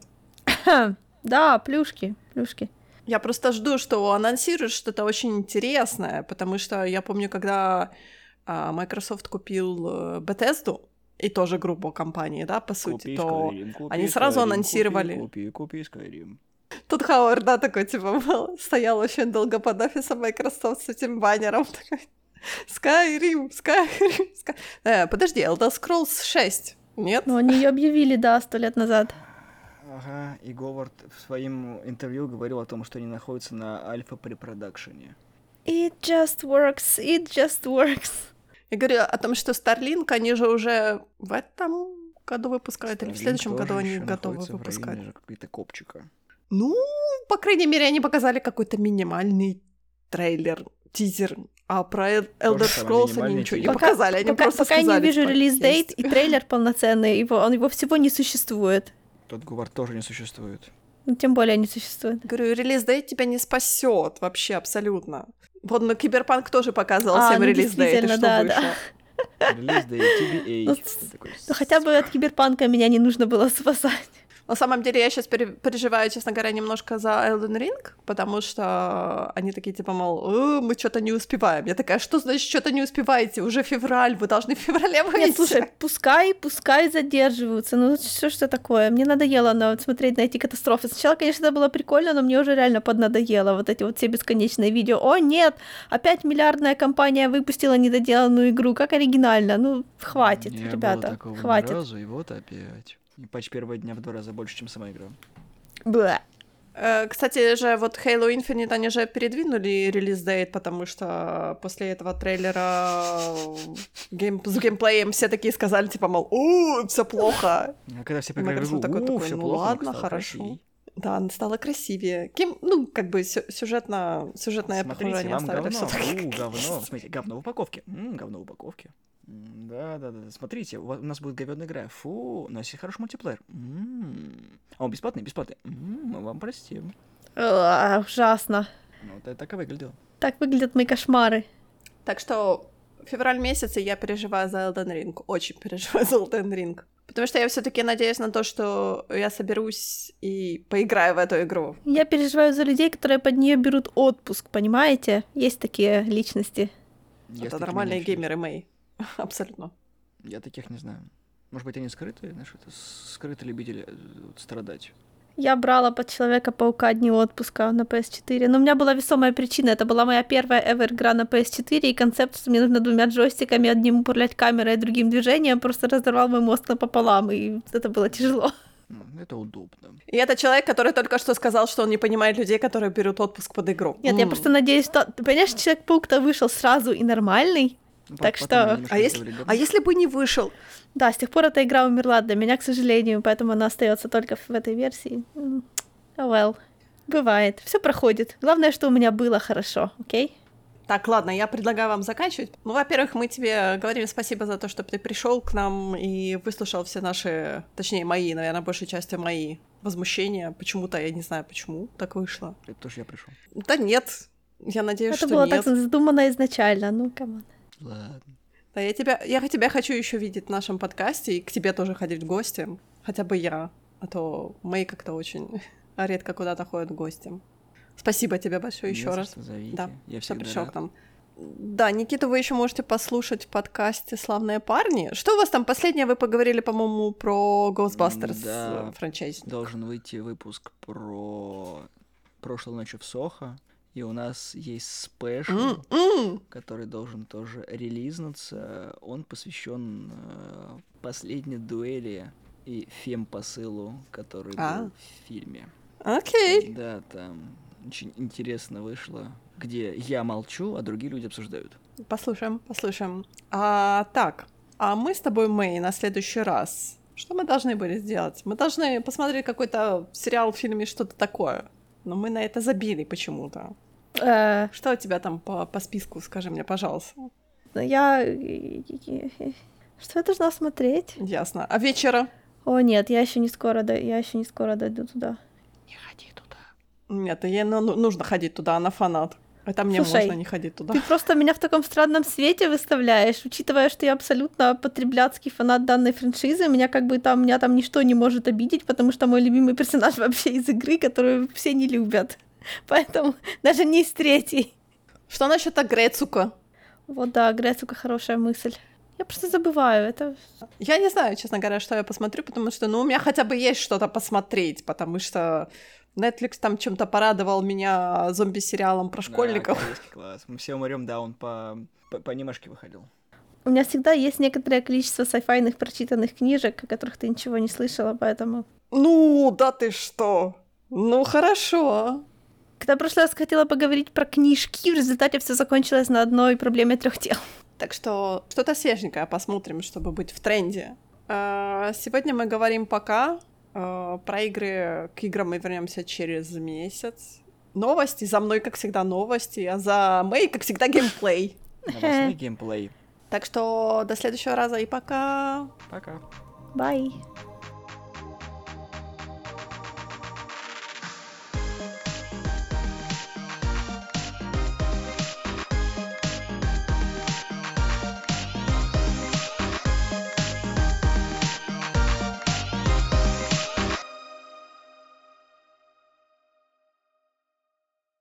Да, плюшки, плюшки. Я просто жду, что анонсируют что-то очень интересное, потому что я помню, когда а, Microsoft купил э, Bethesda, и тоже группу компании, да, по сути, Купи то Skyrim, купи они сразу Skyrim, анонсировали. Купи, купи, купи Skyrim. тут Хауэр, да, такой, типа, был, стоял очень долго под офисом Microsoft с этим баннером, такой, Skyrim, Skyrim, Sky... Э, подожди, Elder Scrolls 6, нет? Но они ее объявили, да, сто лет назад. Ага, и Говард в своем интервью говорил о том, что они находятся на альфа-препродакшене. It just works, it just works. Я говорю о том, что Starlink, они же уже в этом году выпускают, или в Starlink следующем году они готовы выпускать. какой-то копчика. Ну, по крайней мере, они показали какой-то минимальный трейлер, тизер. А про Elder Scrolls они ничего не тизер. показали, они пока, просто пока я сказали, не вижу release date и трейлер полноценный, его, он, его всего не существует. Тодд Говард тоже не существует. Ну, тем более не существует. Говорю, release date тебя не спасет вообще абсолютно. Вот на Киберпанк тоже показывал А, всем ну, release date, и действительно, что да, вышло. да. Release date TBA. Ну, такой, Ну, хотя бы от киберпанка меня не нужно было спасать. На самом деле, я сейчас переживаю, честно говоря, немножко за Elden Ring, потому что они такие, типа, мол, «Э, мы что-то не успеваем. Я такая, что значит, что-то не успеваете? Уже февраль, вы должны в феврале выйти. Нет, слушай, пускай, пускай задерживаются. Ну, что ж это такое? Мне надоело на, смотреть на эти катастрофы. Сначала, конечно, это было прикольно, но мне уже реально поднадоело вот эти вот все бесконечные видео. О, нет, опять миллиардная компания выпустила недоделанную игру. Как оригинально. Ну, хватит, Не было ребята, ни хватит. разу, и вот опять. И патч первого дня в два раза больше, чем сама игра. Бля. Э, Кстати же, вот Halo Infinite они же передвинули релиз дейт, потому что после этого трейлера гейм... с геймплеем все такие сказали, типа, мол, у все плохо. А когда все поиграли такой, «У, такой, ну плохо, но ладно, хорошо. красивей». Да, она стала красивее. Кем, ну, как бы сю- сюжетно, сюжетное Смотрите, погружение вам говно. У, говно. Смотрите, говно в упаковке. М, говно в упаковке. Да, да, да. Смотрите, у вас- у нас будет говёная игра. Фу, у нас есть хороший мультиплеер. М. А он бесплатный? Бесплатный. М, Мы вам простим. А, ужасно. Ну, вот это так и выглядело. Так выглядят мои кошмары. Так что февраль месяц, и я переживаю за Elden Ring. Очень переживаю за Elden Ring. Потому что я все таки надеюсь на то, что я соберусь и поиграю в эту игру. Я переживаю за людей, которые под нее берут отпуск, понимаете? Есть такие личности. Я с Это нормальные геймеры Мэй. Абсолютно. Я таких не знаю. Может быть, они скрытые, знаешь, это скрытые любители э, страдать. Я брала под Человека-паука дни отпуска на PS4, но у меня была весомая причина. Это была моя первая ever игра на PS4, и концепт, что мне нужно двумя джойстиками, одним управлять камерой, а другим движением, просто разорвал мой мозг напополам, и это было тяжело. Ну, это удобно. И это человек, который только что сказал, что он не понимает людей, которые берут отпуск под игру. Нет, я М. просто надеюсь, что... Ты понимаешь, Человек-паук-то вышел сразу и нормальный. Ну, Так что- А если, а если бы не вышел? Да, с тех пор эта игра умерла для меня, к сожалению, поэтому она остается только в этой версии. Oh well. Бывает. Все проходит. Главное, что у меня было хорошо, окей? Так, ладно, я предлагаю вам заканчивать. Ну, во-первых, мы тебе говорим спасибо за то, что ты пришел к нам и выслушал все наши, точнее, мои, наверное, большей частью мои возмущение. Почему-то, я не знаю, почему так вышло. Это тоже я пришел. Да нет, я надеюсь, Это что было нет. так задумано изначально, ну, come on. Ладно. Да, я тебя, я тебя хочу еще видеть в нашем подкасте и к тебе тоже ходить в гости. Хотя бы я, а то мои как-то очень редко куда-то ходят в гости. Спасибо тебе большое еще раз. что, зовите. Да, я что пришел рад. к нам. Да, Никиту вы еще можете послушать в подкасте «Славные парни». Что у вас там? Последнее вы поговорили, по-моему, про Ghostbusters Да. franchise. Должен выйти выпуск про прошлой ночью в Сохо. И у нас есть спешл, М, м. который должен тоже релизнуться. Он посвящен э, последней дуэли и фем-посылу, который А. был в фильме. Окей. Да, там очень интересно вышло, где я молчу, а другие люди обсуждают. Послушаем, послушаем. А, так, а мы с тобой, Мэй, на следующий раз. Что мы должны были сделать? Мы должны посмотреть какой-то сериал, фильм и что-то такое. Но мы на это забили почему-то. Э, Что у тебя там по, по списку, скажи мне, пожалуйста. ну, я... Что я должна смотреть? Ясно. А вечера? О, нет, я еще не скоро, до... я еще не скоро дойду туда. Не ходи туда. Нет, ей ну, ну, нужно ходить туда, она фанат. Это мне Слушай, можно не ходить туда. Ты просто меня в таком странном свете выставляешь, учитывая, что я абсолютно потребляцкий фанат данной франшизы, меня как бы там, меня там ничто не может обидеть, потому что мой любимый персонаж вообще из игры, которую все не любят. Поэтому даже не из третьей. Что насчет Грецука? Вот да, Грецука хорошая мысль. Я просто забываю, это... Я не знаю, честно говоря, что я посмотрю, потому что, ну, у меня хотя бы есть что-то посмотреть, потому что Netflix там чем-то порадовал меня зомби-сериалом про школьников. Да, класс. Мы все умрем, да, он по, по, по анимешке выходил. У меня всегда есть некоторое количество сайфайных прочитанных книжек, о которых ты ничего не слышала, поэтому... Ну, да ты что? Ну, хорошо. Когда в прошлый раз хотела поговорить про книжки, в результате все закончилось на одной проблеме трех тел. Так что что-то свеженькое посмотрим, чтобы быть в тренде. А, Сегодня мы говорим пока. А, Про игры к играм мы вернемся через месяц. Новости. За мной, как всегда, новости, а за Мэй, как всегда, геймплей. Новостной геймплей. Так что до следующего раза и пока. Пока. Бай.